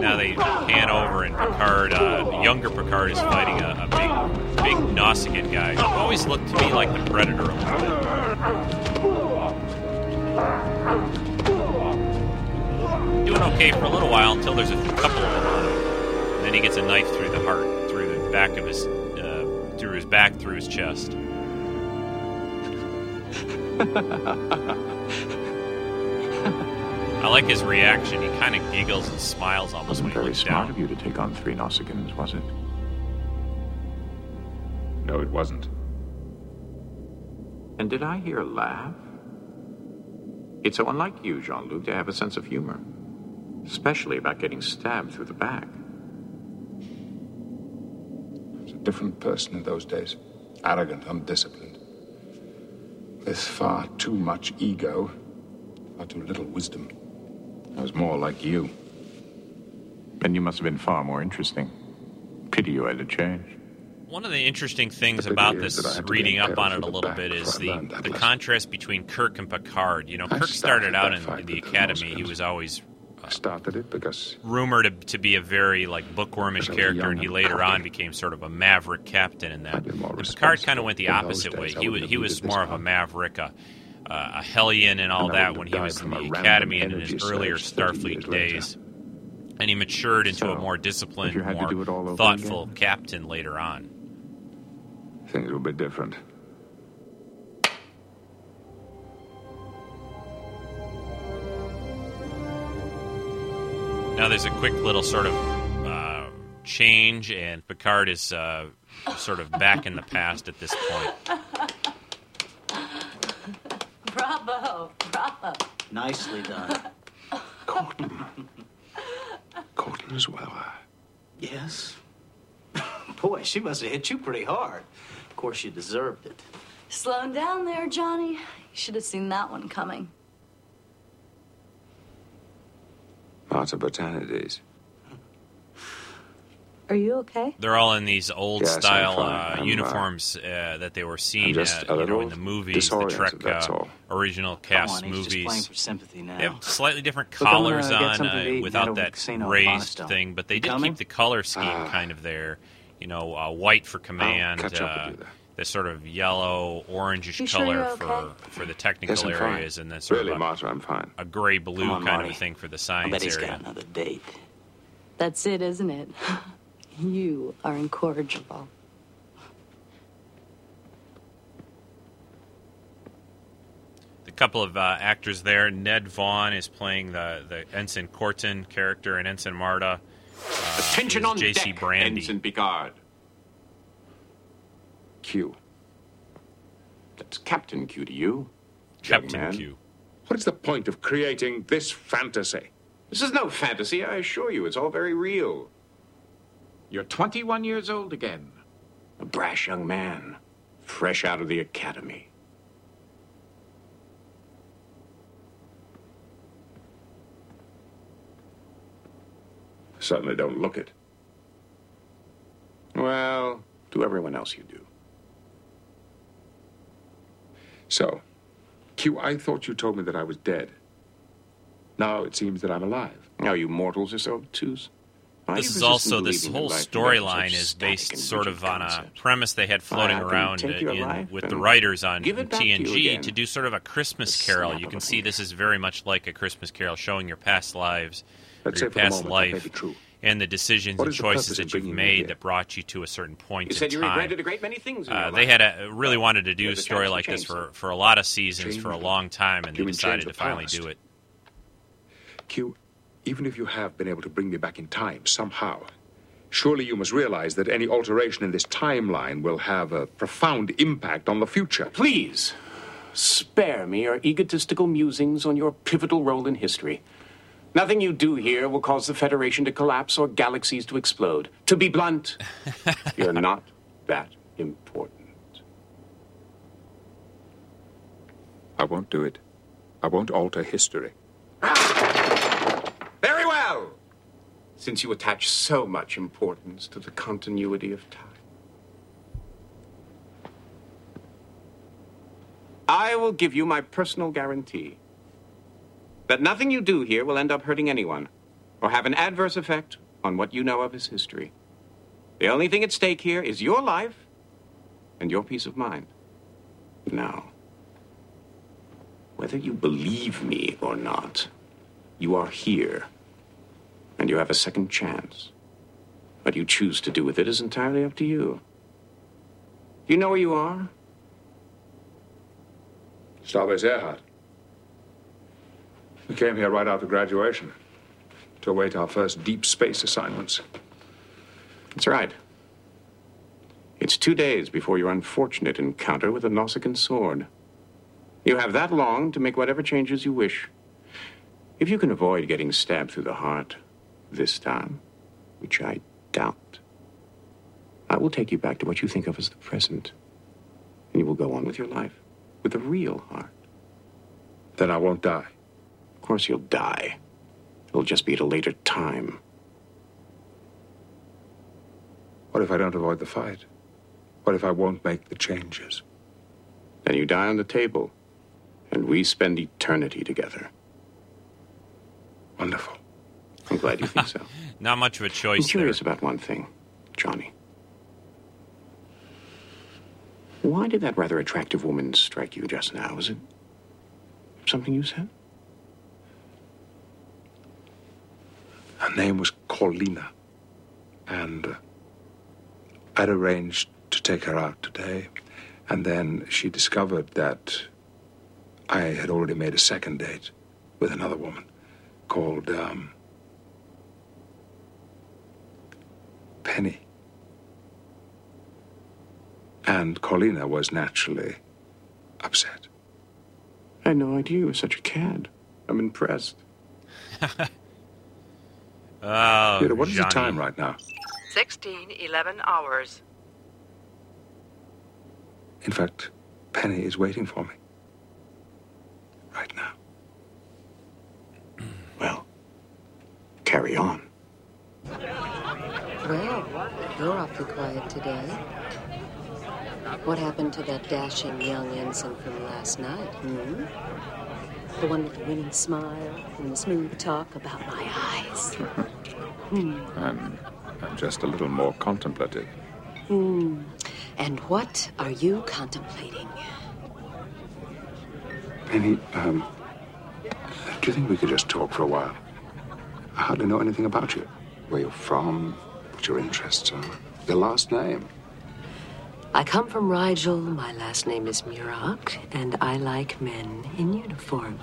Now they pan over and Picard, uh, younger Picard, is fighting a, a big, big Nausicaan guy who always looked to me like the Predator a little bit. Doing okay for a little while until there's a couple of them on him. And then he gets a knife through the heart, through the back of his, uh, through his back, through his chest. I like his reaction. He kind of giggles and smiles almost when he Very looks smart down. of you to take on three Nausicaans, was it? No, it wasn't. And did I hear a laugh? It's so unlike you, Jean Luc, to have a sense of humor, especially about getting stabbed through the back. I was a different person in those days. Arrogant, undisciplined. With far too much ego, far too little wisdom. I was more like you. Then you must have been far more interesting. Pity you had to change. One of the interesting things The about this, that I had to reading up on it a little bit, is the, the lesson. contrast between Kirk and Picard. You know, I Kirk started started out that in the academy. He was always I started it because uh, rumored to, to be a very like bookwormish Because I was character, and he later cocky. on became sort of a maverick captain in that. I'd been more And Picard kind of went the opposite way. days, I He was he was more of a maverick, a, uh, a hellion, and all And that when he was in the academy and in his earlier Starfleet days. And he matured into a more disciplined, you do it all more thoughtful again? captain later on. things will be different. Now there's a quick little sort of uh, change, and Picard is uh, sort of back in the past at this point. Nicely done. Colton. Colton as well. uh, Yes. Boy, she must have hit you pretty hard. Of course, you deserved it. Slowing down there, Johnny. You should have seen that one coming. Marta Batanides. Are you okay? They're all in these old yes, style uh, uh, uniforms uh, that they were seen just at, you know, in the movies, the Trek uh, all. original Come cast on, he's just playing movies. for sympathy now. They have slightly different Look, collars on something to eat uh, without head over to that raised thing, but they did keep the color scheme Ah. kind of there. You know, uh, white for command, catch up uh, with the sort of yellow, orangish You color you're for okay? for the technical Yes, areas, and then sort Really, of a, Marta, I'm fine. a gray blue on, kind Marty. of a thing for the I science bet he's area. got another date. That's it, isn't it? you are incorrigible. The couple of uh, actors there. Ned Vaughn is playing the the Ensign Corton character, and Ensign Marta. Uh, Attention on J.C. deck, Brandy. Ensign Picard. Q. That's Captain Q to you. Captain man. Q. What is the point of creating this fantasy? This is no fantasy, I assure you. It's all very real. You're 21 years old again. A brash young man, fresh out of the academy. Certainly don't look it. Well, to everyone else you do. So, Q, I thought you told me that I was dead. Now it seems that I'm alive. Now you mortals are so obtuse. This is also this whole that life and death are storyline is based sort of on a premise they had floating around in, with the writers on back to TNG to do sort of a Christmas Carol. You can see this is very much like a Christmas Carol, showing your past lives, your say for the past life, and the decisions and choices that you've made that brought you to a certain point You in said you time. regretted a great many things in Uh, they had a really wanted to do a story like this for, for a lot of seasons for a long time, and they decided to finally do it. Q, even if you have been able to bring me back in time somehow, surely you must realize that any alteration in this timeline will have a profound impact on the future. Please, spare me your egotistical musings on your pivotal role in history. Nothing you do here will cause the Federation to collapse or galaxies to explode. To be blunt, you're not that important. I won't do it. I won't alter history. Ah! Since you attach so much importance to the continuity of time. I will give you my personal guarantee that nothing you do here will end up hurting anyone or have an adverse effect on what you know of his history. The only thing at stake here is your life and your peace of mind. Now, whether you believe me or not, you are here and you have a second chance. What you choose to do with it is entirely up to you. Do you know where you are? Starbase Earhart. We came here right after graduation to await our first deep space assignments. That's right. It's two days before your unfortunate encounter with the Nausicaan sword. You have that long to make whatever changes you wish. If you can avoid getting stabbed through the heart this time, which I doubt, I will take you back to what you think of as the present. And you will go on with your life with a real heart. Then I won't die. Of course you'll die. It'll just be at a later time. What if I don't avoid the fight? What if I won't make the changes? Then you die on the table, and we spend eternity together. Wonderful. I'm glad you think so. Not much of a I'm choice there. curious about one thing, Johnny. Why did that rather attractive woman strike you just now? Was it something you said? Her name was Corlina. And uh, I'd arranged to take her out today. And then she discovered that I had already made a second date with another woman called um, Penny. And Corlina was naturally upset. I had no idea you were such a cad. I'm impressed. Oh, Peter, what is the time right now? 16, 11 hours. In fact, Penny is waiting for me. Right now. Well, carry on. Well, you're awfully quiet today. What happened to that dashing young ensign from last night, hmm? The one with the winning smile and the smooth talk about my eyes. Hmm. I'm, I'm just a little more contemplative. Hmm. And what are you contemplating? Penny, um, do you think we could just talk for a while? I hardly know anything about you. Where you're from, what your interests are, your last name. I come from Rigel. My last name is Muroc, and I like men in uniform.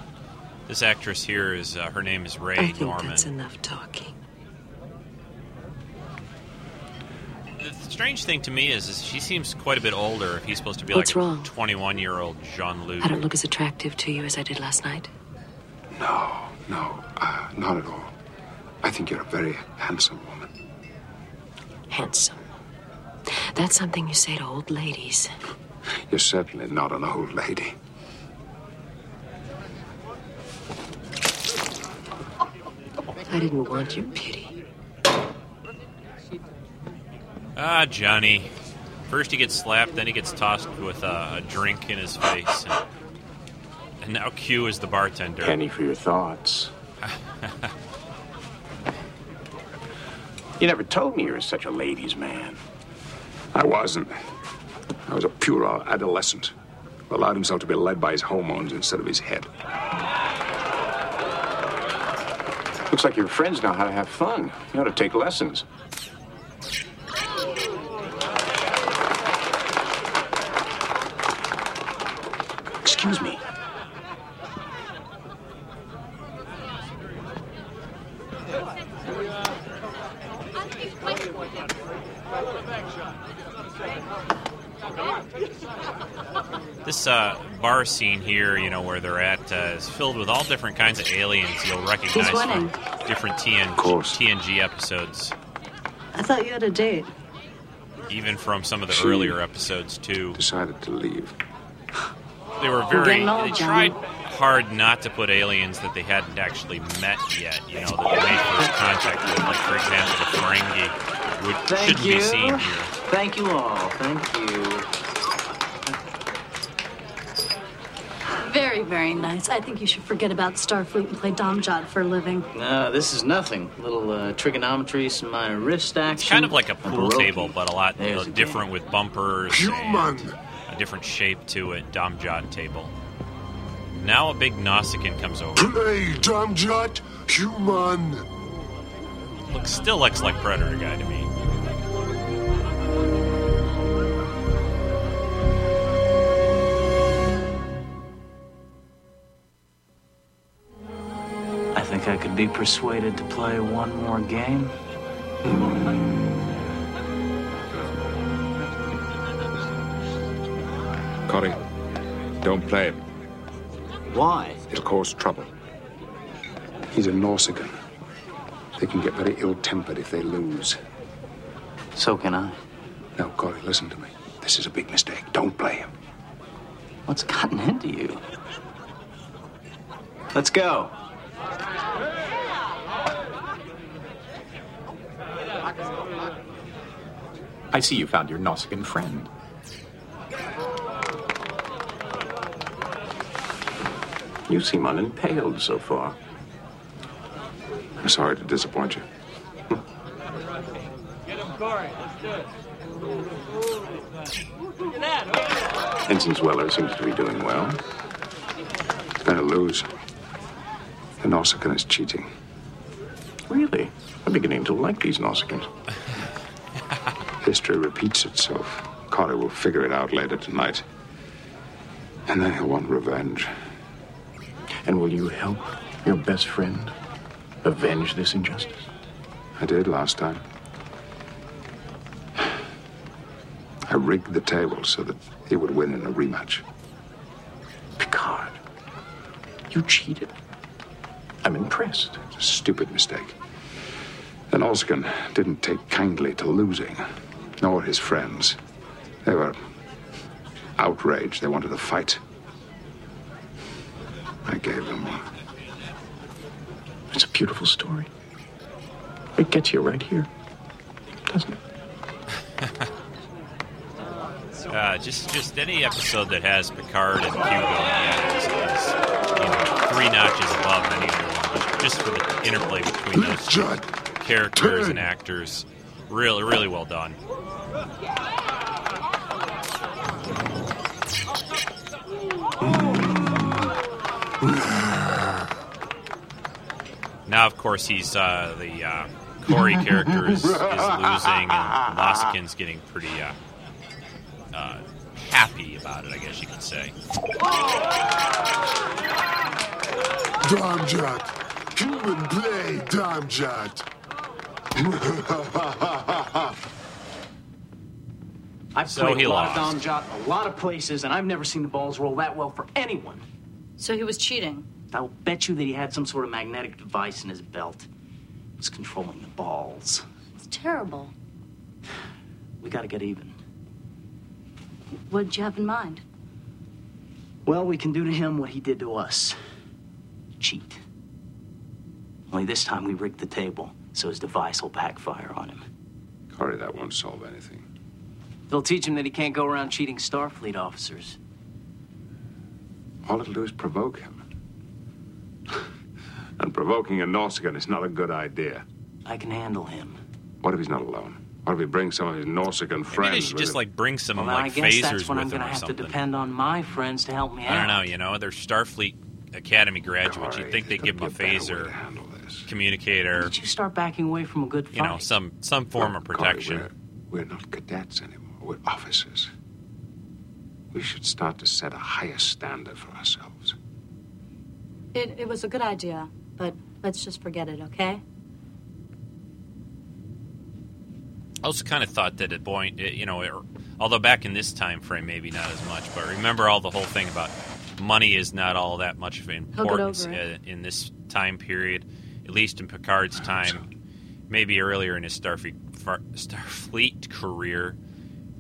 This actress here is uh, her name is Rae I think Norman. that's enough talking. The strange thing to me is, is she seems quite a bit older. If he's supposed to be What's like wrong? 21 year old Jean Luc. I don't look as attractive to you as I did last night. No, no, uh, not at all. I think you're a very handsome woman. Handsome. That's something you say to old ladies. You're certainly not an old lady. I didn't want your pity. Ah, Johnny. First he gets slapped, then he gets tossed with a, a drink in his face. And, and now Q is the bartender. Penny for your thoughts. You never told me you were such a ladies' man. I wasn't. I was a puerile adolescent who allowed himself to be led by his hormones instead of his head. Looks like your friends know how to have fun. You ought to take lessons. Excuse me. This uh, bar scene here, you know, where they're at, uh, is filled with all different kinds of aliens you'll recognize from different TN- TNG episodes, I thought you had a date. even from some of the She earlier episodes too. Decided to leave. They were We're very. old, They tried hard not to put aliens that they hadn't actually met yet. You know that they made first contact with, like for example the Ferengi, would Thank shouldn't you. be seen here. Thank you all. Thank you. Very, very nice. I think you should forget about Starfleet and play Domjot for a living. No, this is nothing. little uh, trigonometry, some minor wrist action. It's kind of like a pool Baroque. table, but a lot you know, a different with bumpers Human. and a different shape to it. Domjot table. Now a big Nausicaan comes over. Play, Domjot. Human. Looks still looks like Predator guy to me. Be persuaded to play one more game. Corey, don't play him. Why? It'll cause trouble. He's a Nausicaan. They can get very ill-tempered if they lose. So can I. No, Corey, listen to me. This is a big mistake. Don't play him. What's gotten into you? Let's go. I see you found your Nausicaan friend. You seem unimpaled so far. I'm sorry to disappoint you. Get him, Corey. Let's do it. Ensign Zweller seems to be doing well. He's going to lose. The Nausicaan is cheating. Really? I'm beginning to like these Nausicaans. History repeats itself. Corey will figure it out later tonight. And then he'll want revenge. And will you help your best friend avenge this injustice? I did last time. I rigged the table so that he would win in a rematch. Picard, you cheated. I'm impressed. It's a stupid mistake. The Nausicaan didn't take kindly to losing, nor his friends. They were outraged. They wanted to fight. I gave them one. It's a beautiful story. It gets you right here, doesn't it? Uh, just just any episode that has Picard and Hugo in the end is, is you know, three notches above any other one. Just, just for the interplay between those two characters and actors, really really well done. Now, of course, he's uh, the uh, Corey character is, is losing, and Nausicaa's getting pretty uh, uh, happy about it, I guess you could say. Domjot. Human play, Domjot. I've So played he a lot lost. of Domjot, a lot of places, and I've never seen the balls roll that well for anyone. So he was cheating. I'll bet you that he had some sort of magnetic device in his belt. It was controlling the balls. It's terrible. We gotta get even. What did you have in mind? Well, we can do to him what he did to us cheat. Only this time we rigged the table so his device will backfire on him. Corey, that won't solve anything. They'll teach him that he can't go around cheating Starfleet officers. All it'll do is provoke him. and provoking a Nausicaan is not a good idea. I can handle him. What if he's not alone? What if he brings some of his Nausicaan friends? Maybe they should with just him? like bring some Well, then like I guess phasers that's when I'm gonna or have to depend on my friends to help me out. I don't know. You know, they're Starfleet Academy graduates. You'd think they'd give him a phaser, communicator, Did you start backing away from a good fight? you know, some some form of Corey, protection. we're, we're not cadets anymore. We're officers. We should start to set a higher standard for ourselves. It, it was a good idea, but let's just forget it, okay? I also kind of thought that at point, you know, it, although back in this time frame, maybe not as much, but remember all the whole thing about money is not all that much of importance over uh, in this time period, at least in Picard's time. Maybe earlier in his Starfleet Starfleet career,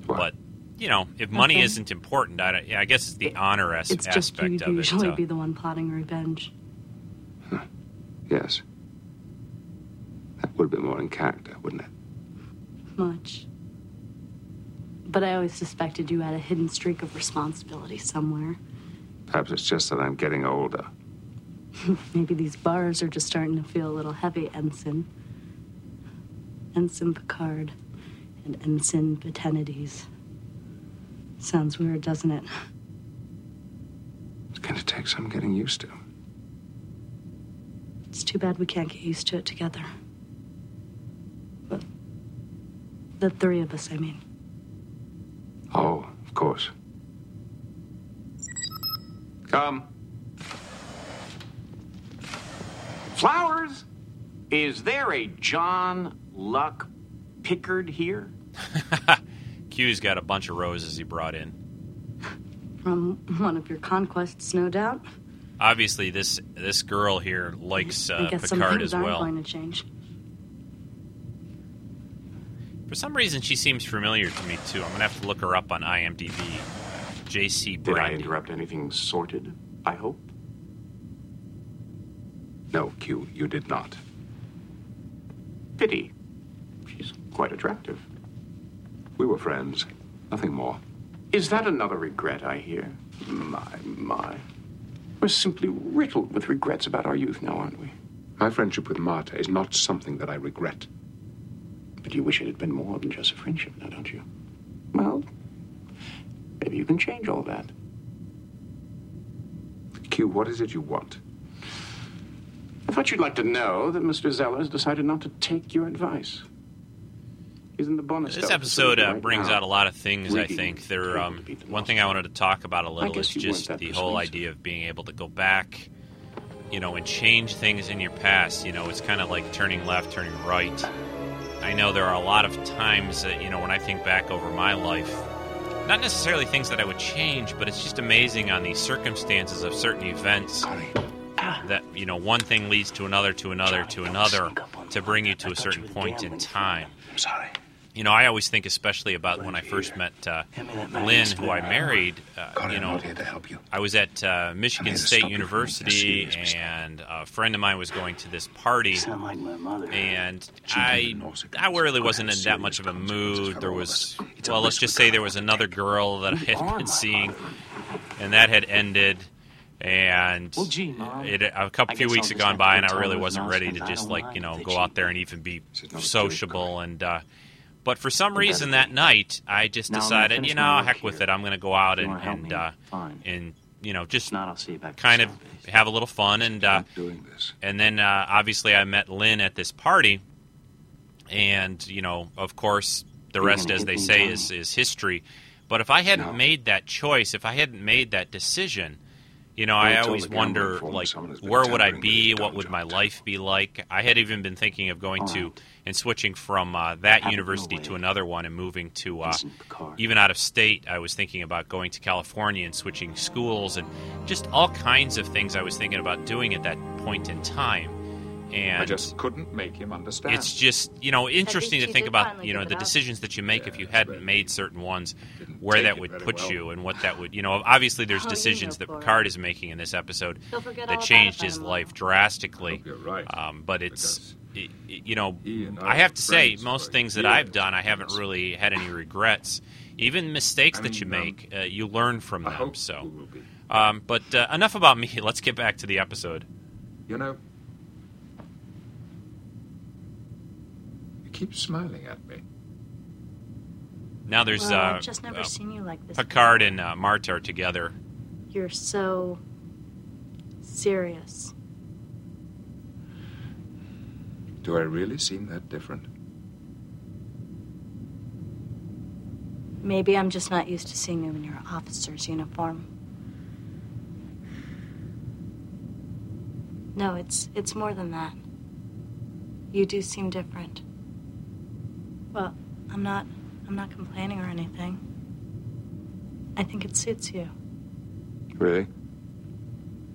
but you know, if money Okay. isn't important, I, yeah, I guess it's the honor as- It's just you aspect to of it. usually uh, be the one plotting revenge. Yes. That would be more in character, wouldn't it? Much. But I always suspected you had a hidden streak of responsibility somewhere. Perhaps it's just that I'm getting older. Maybe these bars are just starting to feel a little heavy, Ensign. Ensign Picard and Ensign Batanides. Sounds weird, doesn't it? It's to take some getting used to. It's too bad we can't get used to it together. But the three of us, I mean. Oh, of course. Come. Flowers? Is there a John Luck Pickard here? Q's got a bunch of roses he brought in. From one of your conquests, no doubt. Obviously, this this girl here likes I uh, guess some Picard things as aren't well. going to change. For some reason, she seems familiar to me too. I'm gonna have to look her up on IMDb. J.C. Did I Brandy. interrupt anything sorted? I hope. No, Q, you did not. Pity. She's quite attractive. We were friends. Nothing more. Is that another regret I hear? My, my. We're simply riddled with regrets about our youth now, aren't we? My friendship with Marta is not something that I regret. But you wish it had been more than just a friendship, now don't you? Well, maybe you can change all that. Q, what is it you want? I thought you'd like to know that Mr. Zweller's decided not to take your advice. He's in the bonus. This episode uh, brings out a lot of things. I think there. Um, one thing I wanted to talk about a little is guess you weren't just the whole idea of being able to go back, you know, and change things in your past. You know, it's kind of like turning left, turning right. I know there are a lot of times that you know when I think back over my life, not necessarily things that I would change, but it's just amazing on the circumstances of certain events that you know one thing leads to another, to another, to another, to bring you to a certain point in time. I'm sorry. You know, I always think, especially about when I first met uh, Lynn, who I married. Uh, you know, I was at uh, Michigan State University, and a friend of mine was going to this party, and I, I really wasn't in that much of a mood. There was, well, let's just say there was another girl that I had been seeing, and that had ended. And it, a couple I few weeks had gone by, and I really wasn't ready to just like you know go out there and even be sociable and. Uh, but for some reason that night, I just Now decided, you know, work heck with it. I'm going to go out and and uh, fine. and you know just Not, I'll see you back. kind of South have a little fun and uh, and then uh, obviously I met Lynn at this party, and you know, of course, the You're rest, as they say, is is history. But if I hadn't made that choice, if I hadn't made that decision, you know, I always wonder, like, someone has been where would I be? What would my life be like? I had even been thinking of going to and switching from uh, that university to another one and moving to uh, even out of state. I was thinking about going to California and switching schools and just all kinds of things I was thinking about doing at that point in time. And I just couldn't make him understand. it's just you know interesting to think about you know the decisions that you make if you hadn't made certain ones where that would put well. you and what that would you know obviously there's Oh, you decisions that Cora. Picard is making in this episode He'll forget all that changed his life drastically right, um, but it's y- y- you know I I have to say most things that. I've done I haven't really had any regrets even mistakes that you mean, um, make uh, you learn from I them hope so we will be. um, but uh, enough about me let's get back to the episode You know, you keep smiling at me. now there's Well, uh, I've just never uh, seen you like this. Picard and uh, Marta are together You're so serious. Do I really seem that different? Maybe I'm just not used to seeing you in your officer's uniform. No, it's it's more than that. You do seem different. Well, I'm not I'm not complaining or anything. I think it suits you. Really?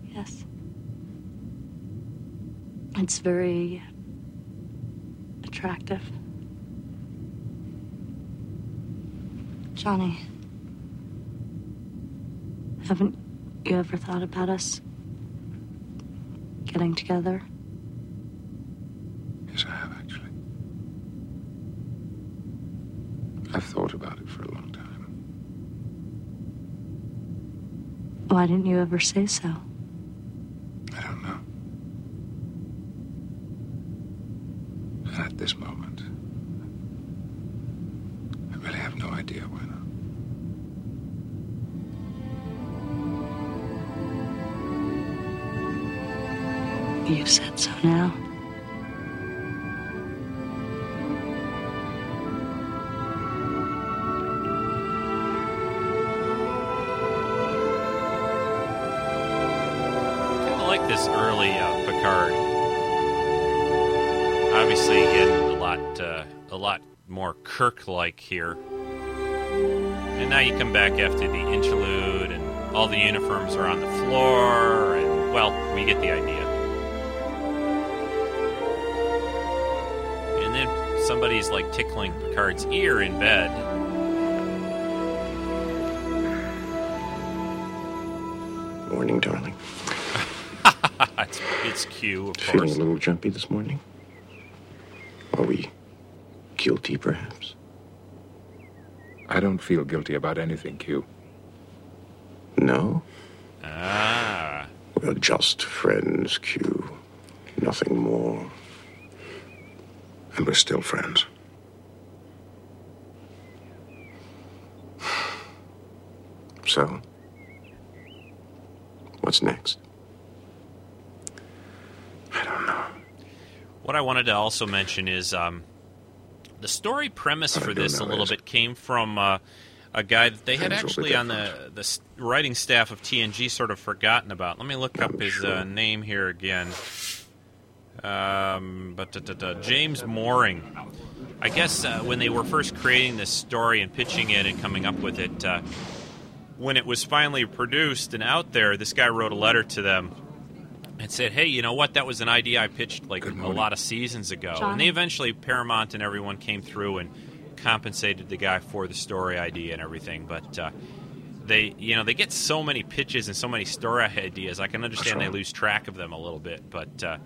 Yes. It's very attractive. Johnny, Haven't you ever thought about us getting together? Yes, I have actually. I've thought about it for a long time. Why didn't you ever say so? I don't know. And at this moment, I really have no idea why not. You said so now. A lot more Kirk-like here. And now you come back after the interlude, and all the uniforms are on the floor, and well, we get the idea. And then somebody's like tickling Picard's ear in bed. Morning, darling. it's, it's Q, of Feeling course. a little jumpy this morning? Are we guilty, perhaps? I don't feel guilty about anything, Q. No? Ah. We're just friends, Q. Nothing more. And we're still friends. So? What's next? I don't know. What I wanted to also mention is um, the story premise for this a little bit came from uh, a guy that they had Things will be actually on the the writing staff of TNG sort of forgotten about. Let me look up his uh, name here again. Um, but da, da, da, James Mooring. I guess uh, when they were first creating this story and pitching it and coming up with it, uh, when it was finally produced and out there, this guy wrote a letter to them and said, "Hey, you know what? That was an idea I pitched like a lot of seasons ago." And they eventually Paramount and everyone came through and compensated the guy for the story idea and everything. But uh, they, you know, they get so many pitches and so many story ideas. I can understand they lose track of them a little bit. But uh,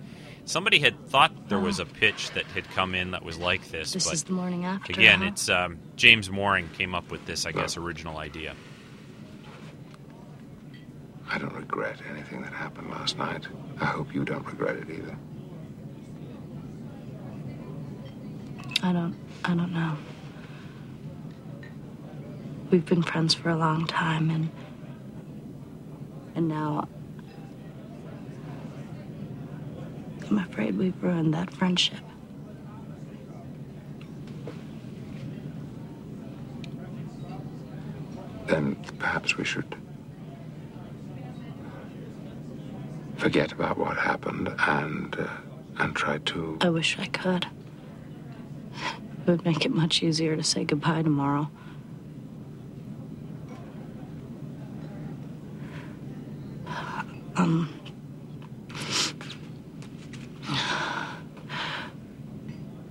somebody had thought there was a pitch that had come in that was like this. This but is the morning after. again, huh? it's um, James Mooring came up with this, I guess, original idea. I don't regret anything that happened last night. I hope you don't regret it either. I don't. I don't know. We've been friends for a long time, and and now I'm afraid we've ruined that friendship. Then perhaps we should forget about what happened and uh, and try to. I wish I could. It would make it much easier to say goodbye tomorrow. Um.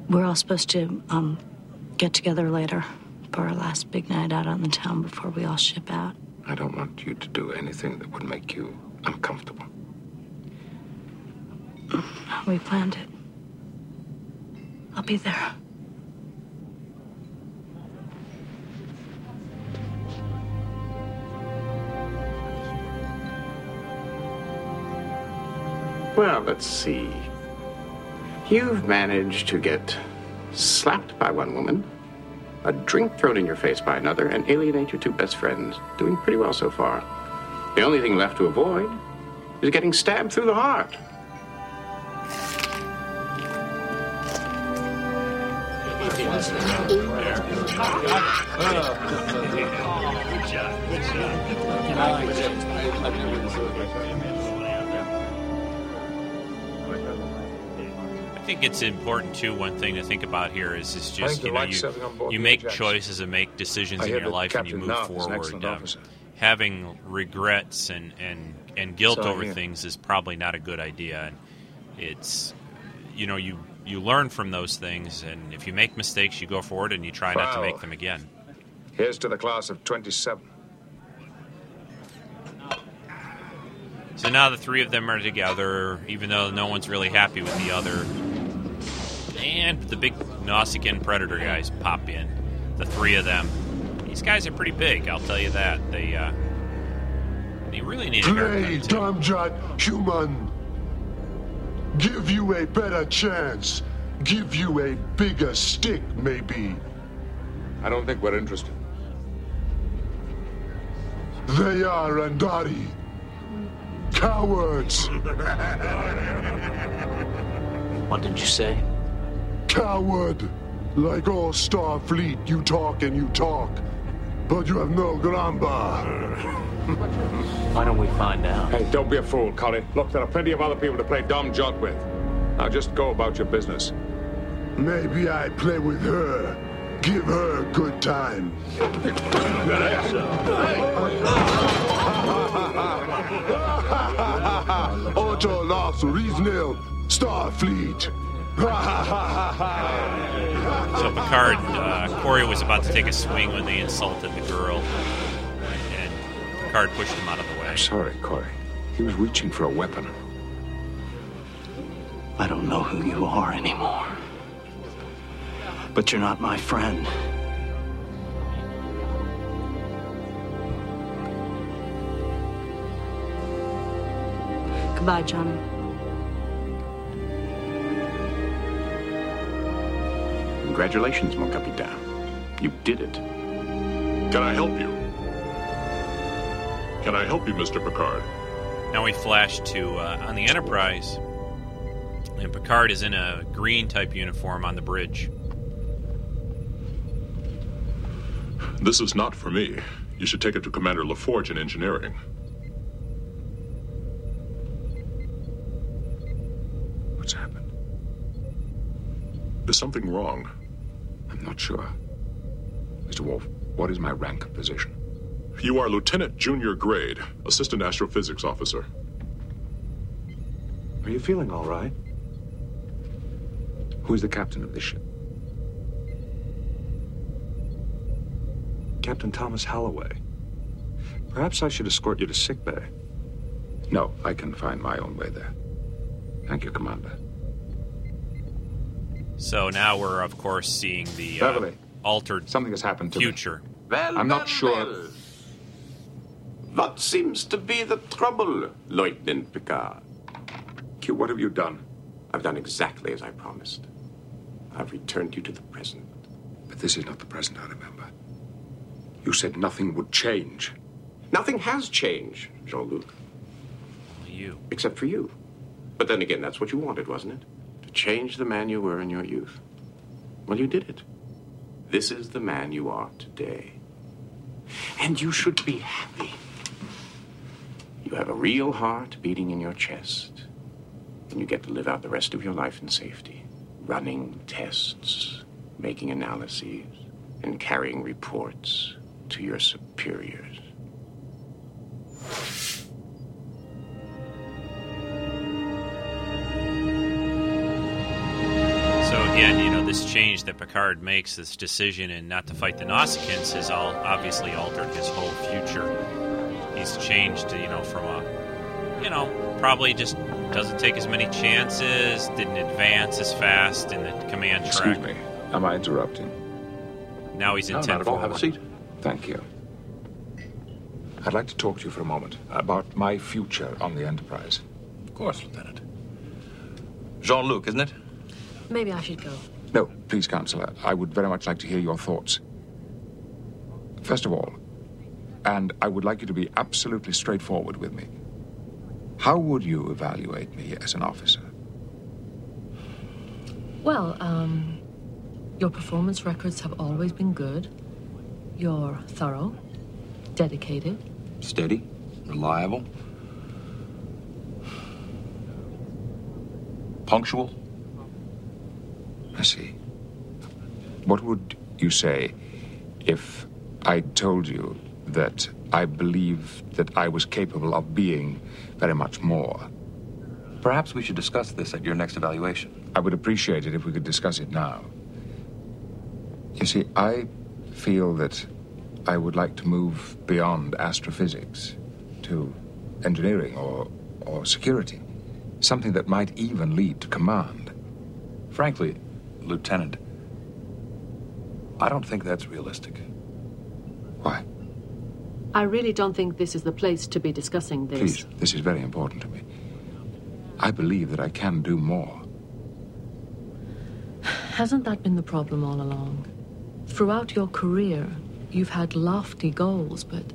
We're all supposed to um get together later for our last big night out on the town before we all ship out. I don't want you to do anything that would make you uncomfortable. We planned it. I'll be there. Well, let's see. You've managed to get slapped by one woman, a drink thrown in your face by another, and alienate your two best friends. Doing pretty well so far. The only thing left to avoid is getting stabbed through the heart. I think it's important too. One thing to think about here is is just you know light setting on you, you make choices and make decisions in your life and you move Knopf is an forward. Um, having regrets and, and, and guilt over things is probably not a good idea. And it's you know you you learn from those things, and if you make mistakes, you go forward and you try not to make them again. Here's to the class of 27. So now the three of them are together, even though no one's really happy with the other. And the big Nausicaan predator guys pop in. The three of them. These guys are pretty big, I'll tell you that. They uh they really need a Play, haircut. Domjot, human. Give you a better chance. Give you a bigger stick, maybe. I don't think we're interested. They are Andari. Cowards. What did you say? Coward. Like all Starfleet, you talk and you talk. But you have no gramba. Why don't we find out? Hey, don't be a fool, Corey. Look, there are plenty of other people to play dom-jot with. Now just go about your business. Maybe I play with her. Give her a good time. Otto Lost Riesnil, Starfleet. So Picard, uh, Corey was about to take a swing when they insulted the girl, and Picard pushed him out of the way. Sorry, Corey. He was reaching for a weapon. I don't know who you are anymore. But you're not my friend. Goodbye, Johnny. Congratulations, mon capitaine. You did it. Can I help you? Can I help you, Mr. Picard? Now we flash to uh, on the Enterprise, and Picard is in a green type uniform on the bridge. This is not for me. You should take it to Commander LaForge in engineering. What's happened? There's something wrong. I'm not sure. Mr. Worf, what is my rank and position? You are Lieutenant Junior Grade, Assistant Astrophysics Officer. Are you feeling all right? Who is the captain of this ship? Captain Thomas Holloway. Perhaps I should escort you to sickbay. No, I can find my own way there. Thank you, Commander. So now we're of course seeing the uh, Beverly, altered something has happened to future. Well, I'm not well, sure- well. What seems to be the trouble, Lieutenant Picard? Q, what have you done? I've done exactly as I promised. I've returned you to the present. But this is not the present, I remember. You said nothing would change. Nothing has changed, Jean Luc. You. Except for you. But then again, that's what you wanted, wasn't it? To change the man you were in your youth. Well, you did it. This is the man you are today. And you should be happy. You have a real heart beating in your chest. And you get to live out the rest of your life in safety. Running tests, making analyses, and carrying reports to your superiors. So again, you know, this change that Picard makes, this decision and not to fight the Nausicaans, has all obviously altered his whole future. He's changed, you know, from a, you know, probably just doesn't take as many chances, didn't advance as fast in the command track. Excuse me. Am I interrupting? Now he's in No, 10 not at. Have a seat. Thank you. I'd like to talk to you for a moment about my future on the Enterprise. Of course, Lieutenant. Jean Luc, isn't it? Maybe I should go. No, please, Counselor. I would very much like to hear your thoughts. First of all, and I would like you to be absolutely straightforward with me. How would you evaluate me as an officer? Well, um, your performance records have always been good. You're thorough, dedicated. Steady, reliable, punctual. I see. What would you say if I told you that I believed that I was capable of being very much more? Perhaps we should discuss this at your next evaluation. I would appreciate it if we could discuss it now. You see, I feel that I would like to move beyond astrophysics to engineering or or security. Something that might even lead to command. Frankly, Lieutenant, I don't think that's realistic. Why? I really don't think this is the place to be discussing this. Please, this is very important to me. I believe that I can do more. Hasn't that been the problem all along? Throughout your career, you've had lofty goals, but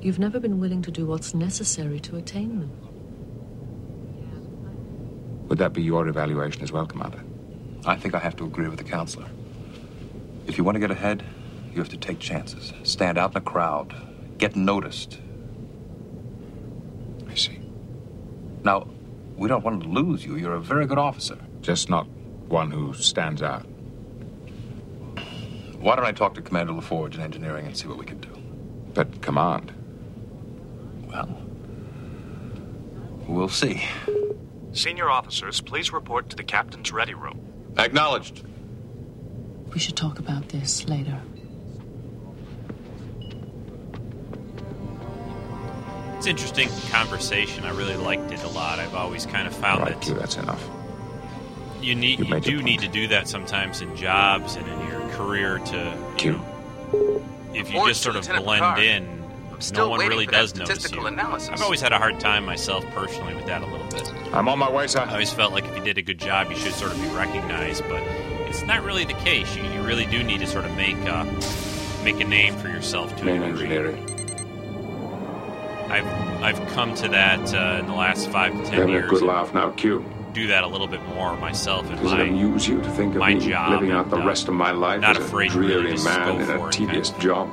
you've never been willing to do what's necessary to attain them. Would that be your evaluation as well, Commander? I think I have to agree with the counselor. If you want to get ahead, you have to take chances. Stand out in a crowd. Get noticed. I see. Now, we don't want to lose you. You're a very good officer. Just not one who stands out. Why don't I talk to Commander LaForge in engineering and see what we can do? But command. Well, we'll see. Senior officers, please report to the captain's ready room. Acknowledged. We should talk about this later. It's interesting conversation. I really liked it a lot. I've always kind of found right, that you, that's enough. you need You you, do need to do that sometimes in jobs and in your career to you know, if you just sort of Lieutenant blend Picard. in no one really does notice you. analysis. I've always had a hard time myself personally with that a little bit. I'm on my way, sir. I always felt like if you did a good job, you should sort of be recognized, but it's not really the case. You, you really do need to sort of make uh, make a name for yourself to a Main degree. engineering. I've I've come to that uh, in the last five to ten Having a years. good laugh now, Q. Do that a little bit more myself in Does it my amuse you to think of my me job living out the uh, rest of my life not as a afraid to really dreary just man in a it, kind tedious of. job?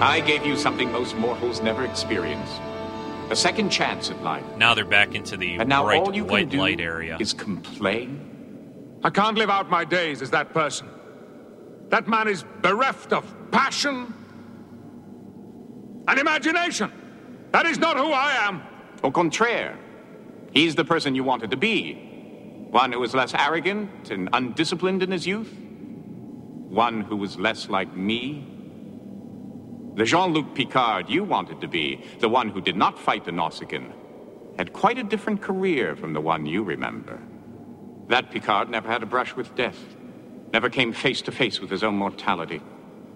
I gave you something most mortals never experience. A second chance at life. Now they're back into the And now bright all you can white do light area. is complain. I can't live out my days as that person. That man is bereft of passion and imagination. That is not who I am. Au contraire, he's the person you wanted to be. One who was less arrogant and undisciplined in his youth. One who was less like me. The Jean Luc Picard you wanted to be, the one who did not fight the Nausicaan, had quite a different career from the one you remember. That Picard never had a brush with death, never came face to face with his own mortality,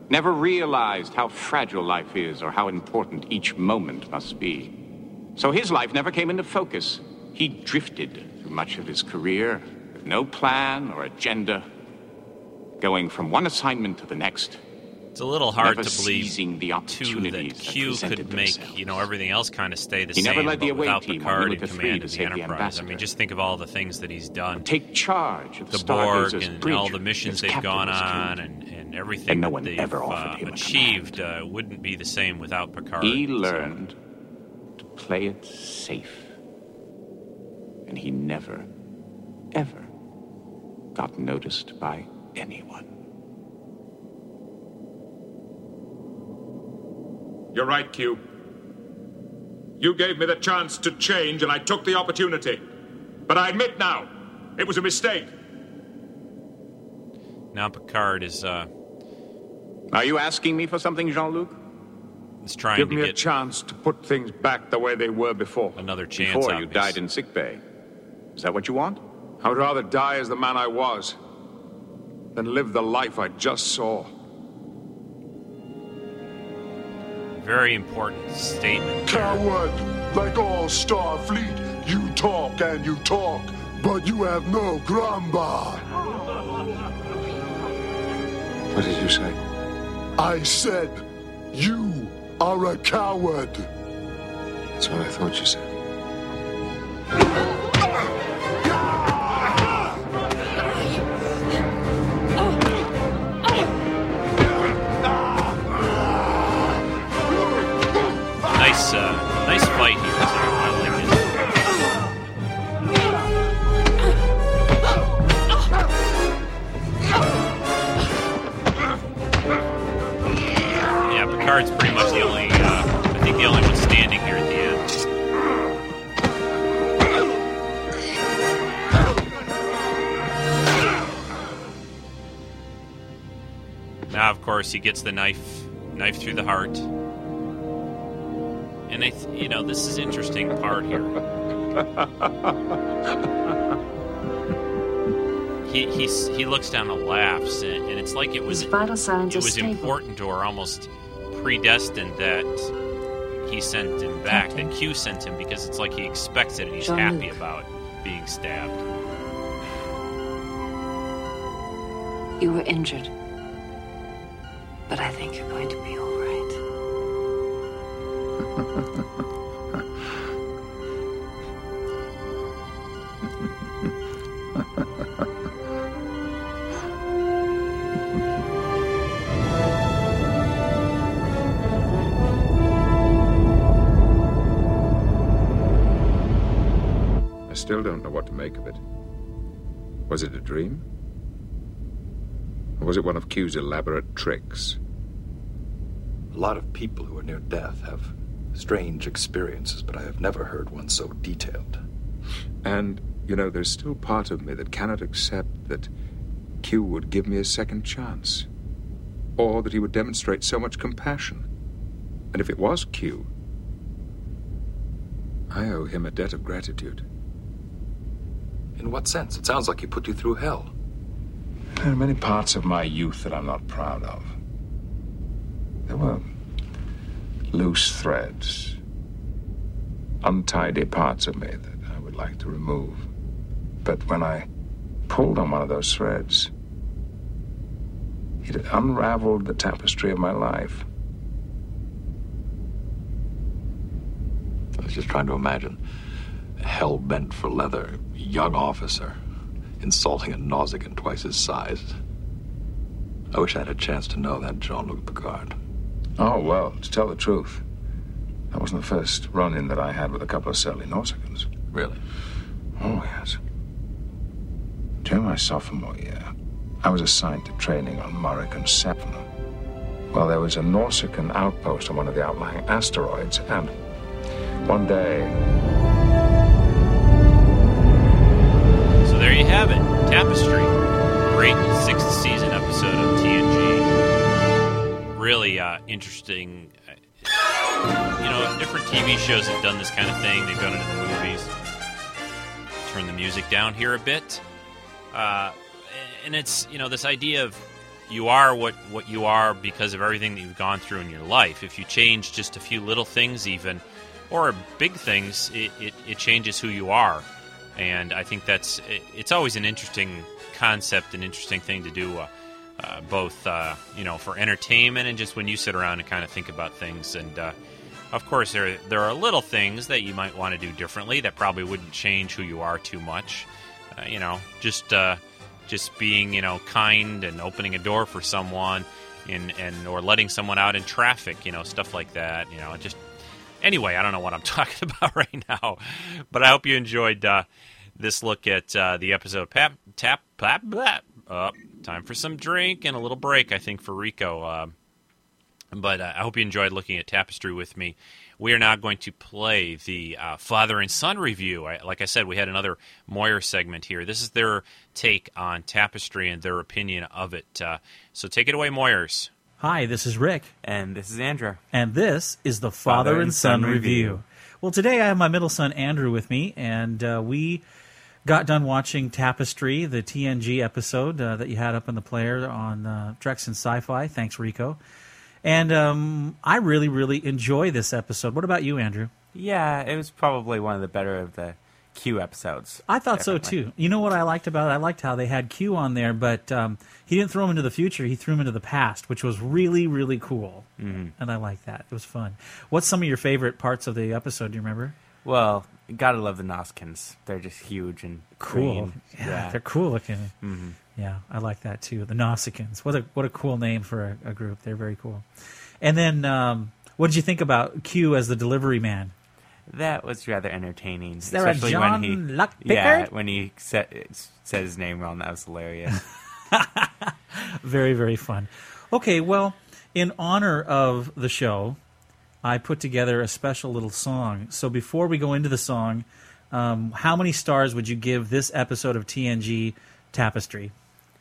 never realized how fragile life is or how important each moment must be. So his life never came into focus. He drifted through much of his career with no plan or agenda, going from one assignment to the next. It's a little hard never to believe the too that Q could make themselves. you know everything else kind of stay the He same, never led the away without team Picard in command of the save the Enterprise. I mean, just think of all the things that he's done. Take charge of the, the Borg and all the missions they've gone on and, and everything And no that one they've ever uh, offered him a achieved uh, wouldn't be the same without Picard. He So- learned to play it safe. And he never, ever got noticed by anyone. You're right, Q. You gave me the chance to change, and I took the opportunity. But I admit now, it was a mistake. Now Picard is uh, Are you asking me for something, Jean Luc? is trying Give to me a chance to put things back the way they were before. another chance. Before on you died in sickbay. Is that what you want? I would rather die as the man I was than live the life I just saw. Very important statement. Coward! Like all Starfleet, you talk and you talk, but you have no gramba. What did you say? I said, you are a coward. That's what I thought you said. Picard's pretty much the only, uh, I think the only one standing here at the end. Now, of course, he gets the knife, knife through the heart. And I, th- you know, this is interesting part here. he he's, he looks down and laughs, and, and it's like it was His vital signs it are was stable. important or almost predestined that he sent him back, that Q sent him because it's like he expects it and he's Jean-Luc. happy about being stabbed. You were injured. But I think you're going to be all right. don't know what to make of it. Was it a dream? Or was it one of Q's elaborate tricks? A lot of people who are near death have strange experiences, but I have never heard one so detailed. And, you know, there's still part of me that cannot accept that Q would give me a second chance. Or that he would demonstrate so much compassion. And if it was Q, I owe him a debt of gratitude. In what sense? It sounds like he put you through hell. There are many parts of my youth that I'm not proud of. There were loose threads, untidy parts of me that I would like to remove. But when I pulled on one of those threads, it unraveled the tapestry of my life. I was just trying to imagine hell bent for leather, young officer, insulting a Nausicaan twice his size. I wish I had a chance to know that Jean Luc Picard. Oh, well, to tell the truth, that wasn't the first run in that I had with a couple of surly Nausicaans. Really? Oh, yes. During my sophomore year, I was assigned to training on Morikin 7. Well, there was a Nausicaan outpost on one of the outlying asteroids, and one day, have it, Tapestry, great sixth season episode of TNG. Really uh, interesting. uh, You know, different TV shows have done this kind of thing. They've done it in the movies. Turn the music down here a bit, uh, and it's you know this idea of you are what what you are because of everything that you've gone through in your life. If you change just a few little things, even or big things, it, it, it changes who you are and I think that's it- it's always an interesting concept, an interesting thing to do, uh, uh, both uh, you know for entertainment and just when you sit around and kind of think about things. And uh, of course, there there are little things that you might want to do differently that probably wouldn't change who you are too much. Uh, you know, just uh, just being you know kind and opening a door for someone, and and or letting someone out in traffic. You know, stuff like that. You know, just anyway, I don't know what I'm talking about right now, but I hope you enjoyed uh, this look at uh, the episode. Pap, tap, pap, blap. Uh, time for some drink and a little break, I think, for Rico. Uh, but uh, I hope you enjoyed looking at Tapestry with me. We are now going to play the uh, father and son review. I, like I said, we had another Moyer segment here. This is their take on Tapestry and their opinion of it. Uh, so take it away, Moyers. Hi, this is Rick. And this is Andrew. And this is the Father, and Son, review. Well, today I have my middle son Andrew with me, and uh, we got done watching Tapestry, the TNG episode uh, that you had up in the player on uh, Treks and Sci-Fi. Thanks, Rico. And um, I really, really enjoy this episode. What about you, Andrew? Yeah, it was probably one of the better of the Q episodes. I thought so too. You know what I liked about it? I liked how they had Q on there, but um, he didn't throw him into the future. He threw him into the past, which was really, really cool. Mhm. And I like that. It was fun. What's some of your favorite parts of the episode? Do you remember? Well, gotta love the Noskins. They're just huge and Cool. green. Yeah, they're cool looking. Mhm. Yeah, I like that too. The Nausicaans. What a what a cool name for a, a group. They're very cool. And then, um, what did you think about Q as the delivery man? That was rather entertaining. Is there a especially John when he, Luck yeah, when he said said his name wrong. That was hilarious. very very fun. Okay, well, in honor of the show, I put together a special little song. So before we go into the song, um, how many stars would you give this episode of TNG Tapestry?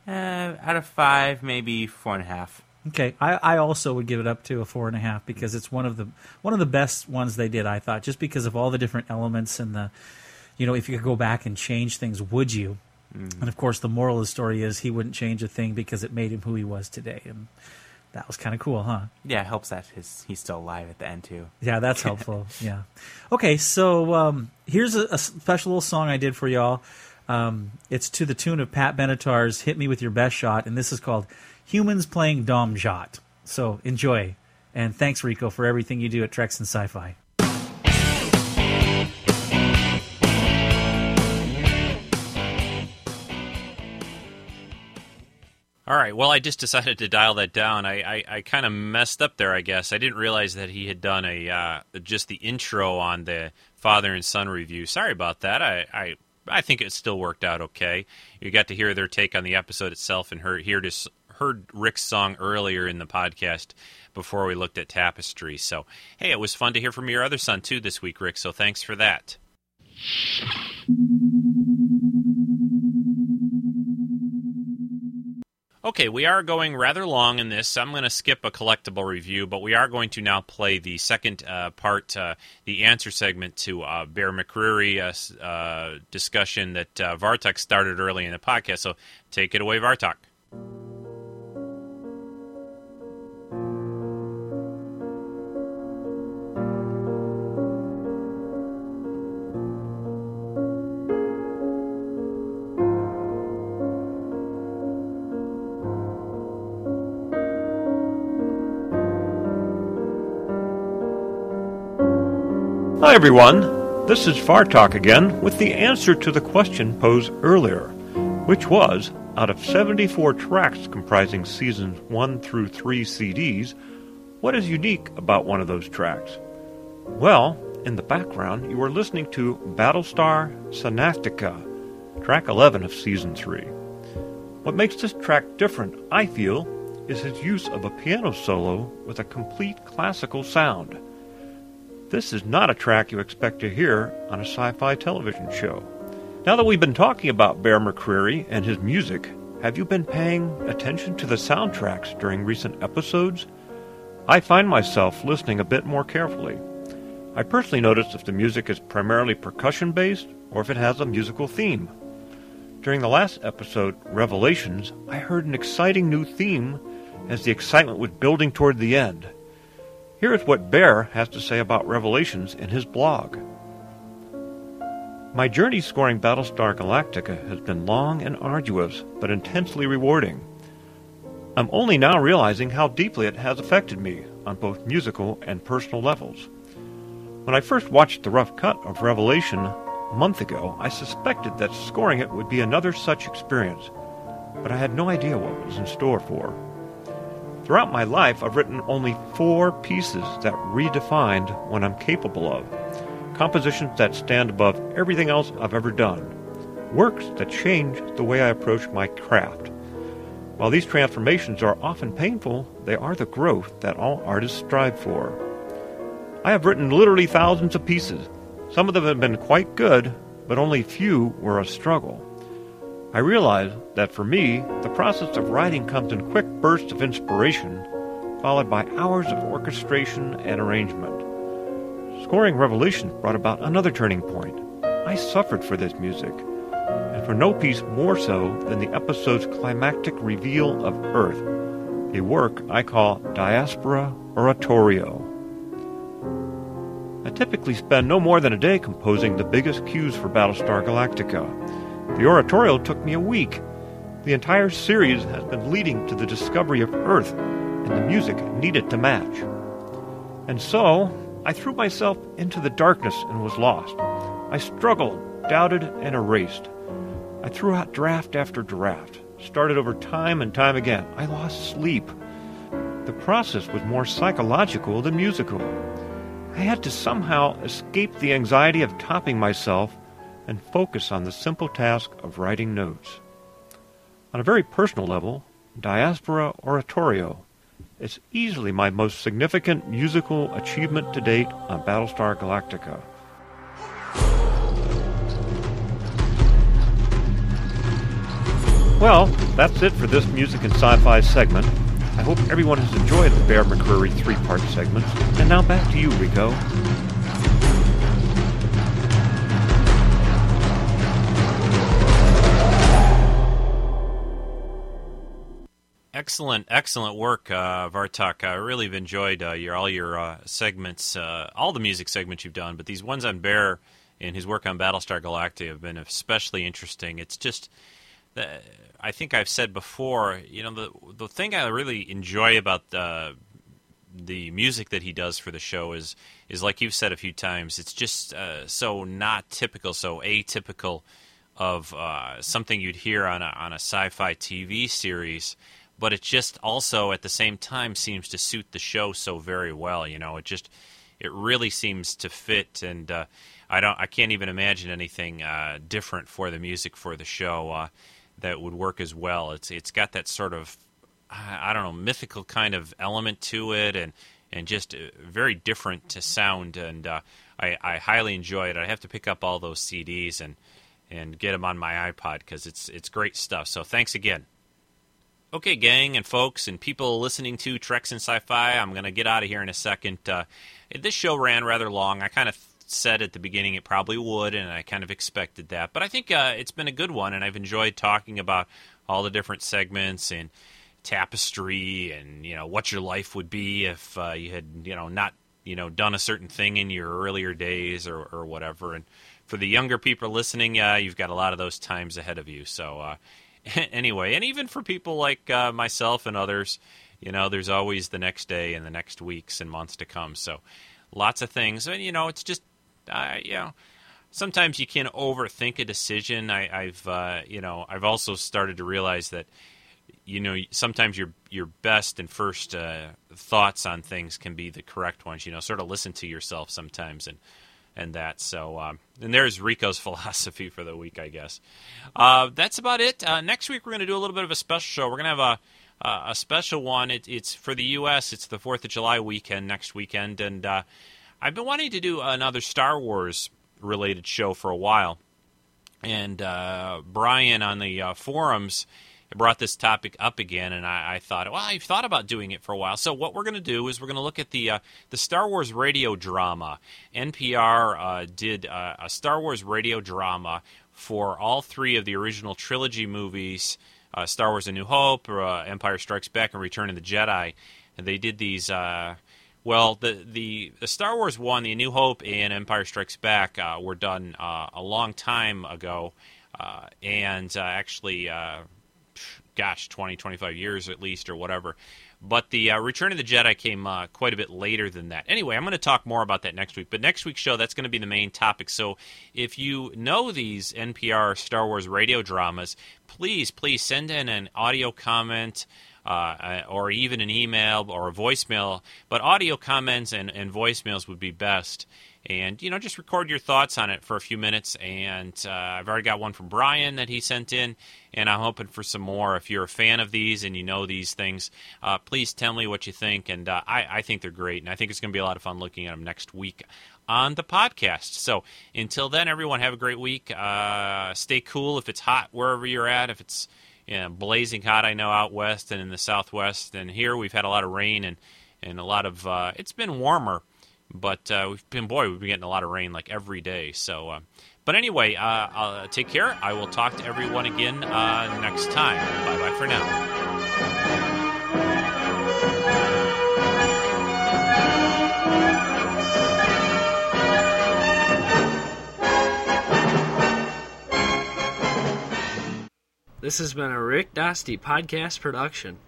uh, out of five, maybe four and a half. Okay, I, I also would give it up to a four and a half because it's one of the one of the best ones they did. I thought just because of all the different elements and the, you know, if you could go back and change things, would you? Mm. And of course, the moral of the story is he wouldn't change a thing because it made him who he was today, and that was kind of cool, huh? Yeah, it helps that his he's still alive at the end too. Yeah, that's helpful. yeah. Okay, so um, here's a, a special little song I did for y'all. Um, it's to the tune of Pat Benatar's "Hit Me with Your Best Shot," and this is called "Humans Playing Dom Jot." So enjoy, and thanks Rico for everything you do at Treks and Sci-Fi. All right. Well, I just decided to dial that down. I, I, I kind of messed up there. I guess I didn't realize that he had done a uh, just the intro on the father and son review. Sorry about that. I, I I think it still worked out okay. You got to hear their take on the episode itself and heard heard, his, heard Rick's song earlier in the podcast before we looked at Tapestry. So hey, it was fun to hear from your other son too this week, Rick. So thanks for that. Okay, we are going rather long in this. I'm going to skip a collectible review, but we are going to now play the second uh, part, uh, the answer segment to uh, Bear McCreary uh, uh, discussion that uh, Vartok started early in the podcast. So take it away, Vartok. Everyone, this is Vartok again with the answer to the question posed earlier, which was out of 74 tracks comprising seasons 1 through 3 CDs, what is unique about one of those tracks? Well, in the background, you are listening to Battlestar Sonatica, track 11 of season 3. What makes this track different, I feel, is his use of a piano solo with a complete classical sound. This is not a track you expect to hear on a sci fi television show. Now that we've been talking about Bear McCreary and his music, have you been paying attention to the soundtracks during recent episodes? I find myself listening a bit more carefully. I personally notice if the music is primarily percussion based or if it has a musical theme. During the last episode, Revelations, I heard an exciting new theme as the excitement was building toward the end. Here is what Bear has to say about Revelations in his blog. My journey scoring Battlestar Galactica has been long and arduous, but intensely rewarding. I'm only now realizing how deeply it has affected me on both musical and personal levels. When I first watched the rough cut of Revelation a month ago, I suspected that scoring it would be another such experience, but I had no idea what was in store for. Throughout my life, I've written only four pieces that redefined what I'm capable of. Compositions that stand above everything else I've ever done. Works that change the way I approach my craft. While these transformations are often painful, they are the growth that all artists strive for. I have written literally thousands of pieces. Some of them have been quite good, but only few were a struggle. I realize that for me, the process of writing comes in quick bursts of inspiration, followed by hours of orchestration and arrangement. Scoring Revelation brought about another turning point. I suffered for this music, and for no piece more so than the episode's climactic reveal of Earth, a work I call Diaspora Oratorio. I typically spend no more than a day composing the biggest cues for Battlestar Galactica. The oratorio took me a week. The entire series has been leading to the discovery of Earth, and the music needed to match. And so, I threw myself into the darkness and was lost. I struggled, doubted, and erased. I threw out draft after draft, started over time and time again. I lost sleep. The process was more psychological than musical. I had to somehow escape the anxiety of topping myself and focus on the simple task of writing notes. On a very personal level, Diaspora Oratorio is easily my most significant musical achievement to date on Battlestar Galactica. Well, that's it for this music and sci fi segment. I hope everyone has enjoyed the Bear McCreary three-part segments. And now back to you, Rico. Excellent, excellent work, uh, Vartok. I really have enjoyed uh, your all your uh, segments, uh, all the music segments you've done, but these ones on Bear and his work on Battlestar Galactica have been especially interesting. It's just, uh, I think I've said before, you know, the the thing I really enjoy about the the music that he does for the show is is like you've said a few times. It's just uh, so not typical, so atypical of something you'd hear on a on a sci-fi TV series but it just also at the same time seems to suit the show so very well. You know, it just it really seems to fit, and uh, I don't I can't even imagine anything uh, different for the music for the show uh, that would work as well. It's it's got that sort of I don't know mythical kind of element to it, and and just uh, very different to sound, and uh, I, I highly enjoy it. I have to pick up all those CDs and and get them on my iPod because it's it's great stuff. So thanks again. Okay, gang and folks and people listening to Treks and Sci-Fi, I'm going to get out of here in a second. Uh, this show ran rather long. I kind of said at the beginning it probably would, and I kind of expected that. But I think uh, it's been a good one, and I've enjoyed talking about all the different segments and tapestry, and you know what your life would be if uh, you had you know not you know done a certain thing in your earlier days or, or whatever. And for the younger people listening, uh, you've got a lot of those times ahead of you. So uh, anyway, and even for people like uh, myself and others, you know, there's always the next day and the next weeks and months to come. So lots of things. And, you know, it's just, uh, you know, sometimes you can overthink a decision. I, have uh, you know, I've also started to realize that, you know, sometimes your your best and first uh, thoughts on things can be the correct ones. You know, sort of listen to yourself sometimes and and that. So, um, and there's Rico's philosophy for the week, I guess. Uh, that's about it. Uh, next week, we're going to do a little bit of a special show. We're going to have a, a special one. It, it's for the U.S., it's the 4th of July weekend next weekend. And uh, I've been wanting to do another Star Wars related show for a while. And uh, Brian on the uh, forums brought this topic up again, and I, I, thought, well, I've thought about doing it for a while. So what we're going to do is we're going to look at the uh, the Star Wars radio drama. NPR uh, did uh, a Star Wars radio drama for all three of the original trilogy movies: uh, Star Wars: A New Hope, uh, Empire Strikes Back, and Return of the Jedi. And they did these. Uh, well, the, the, the Star Wars one, The New Hope, and Empire Strikes Back were done a long time ago, and actually gosh, 20, 25 years at least, or whatever. But the uh, Return of the Jedi came uh, quite a bit later than that. Anyway, I'm going to talk more about that next week. But next week's show, that's going to be the main topic. So if you know these NPR Star Wars radio dramas, please, please send in an audio comment. Uh, or even an email or a voicemail, but audio comments and, and voicemails would be best and you know just record your thoughts on it for a few minutes. And uh, i've already got one from brian that he sent in and i'm hoping for some more. If you're a fan of these and you know these things uh, please tell me what you think. And uh, I, I, think they're great and i think it's going to be a lot of fun looking at them next week on the podcast. So until then everyone have a great week. Uh, stay cool if it's hot wherever you're at. If it's you know, blazing hot i know out west and in the southwest and here we've had a lot of rain and, and a lot of uh, it's been warmer but uh, we've been, boy, we've been getting a lot of rain like every day. So, uh, but anyway, uh, take care. I will talk to everyone again uh, next time. Bye bye for now. This has been a Rick Dosty podcast production.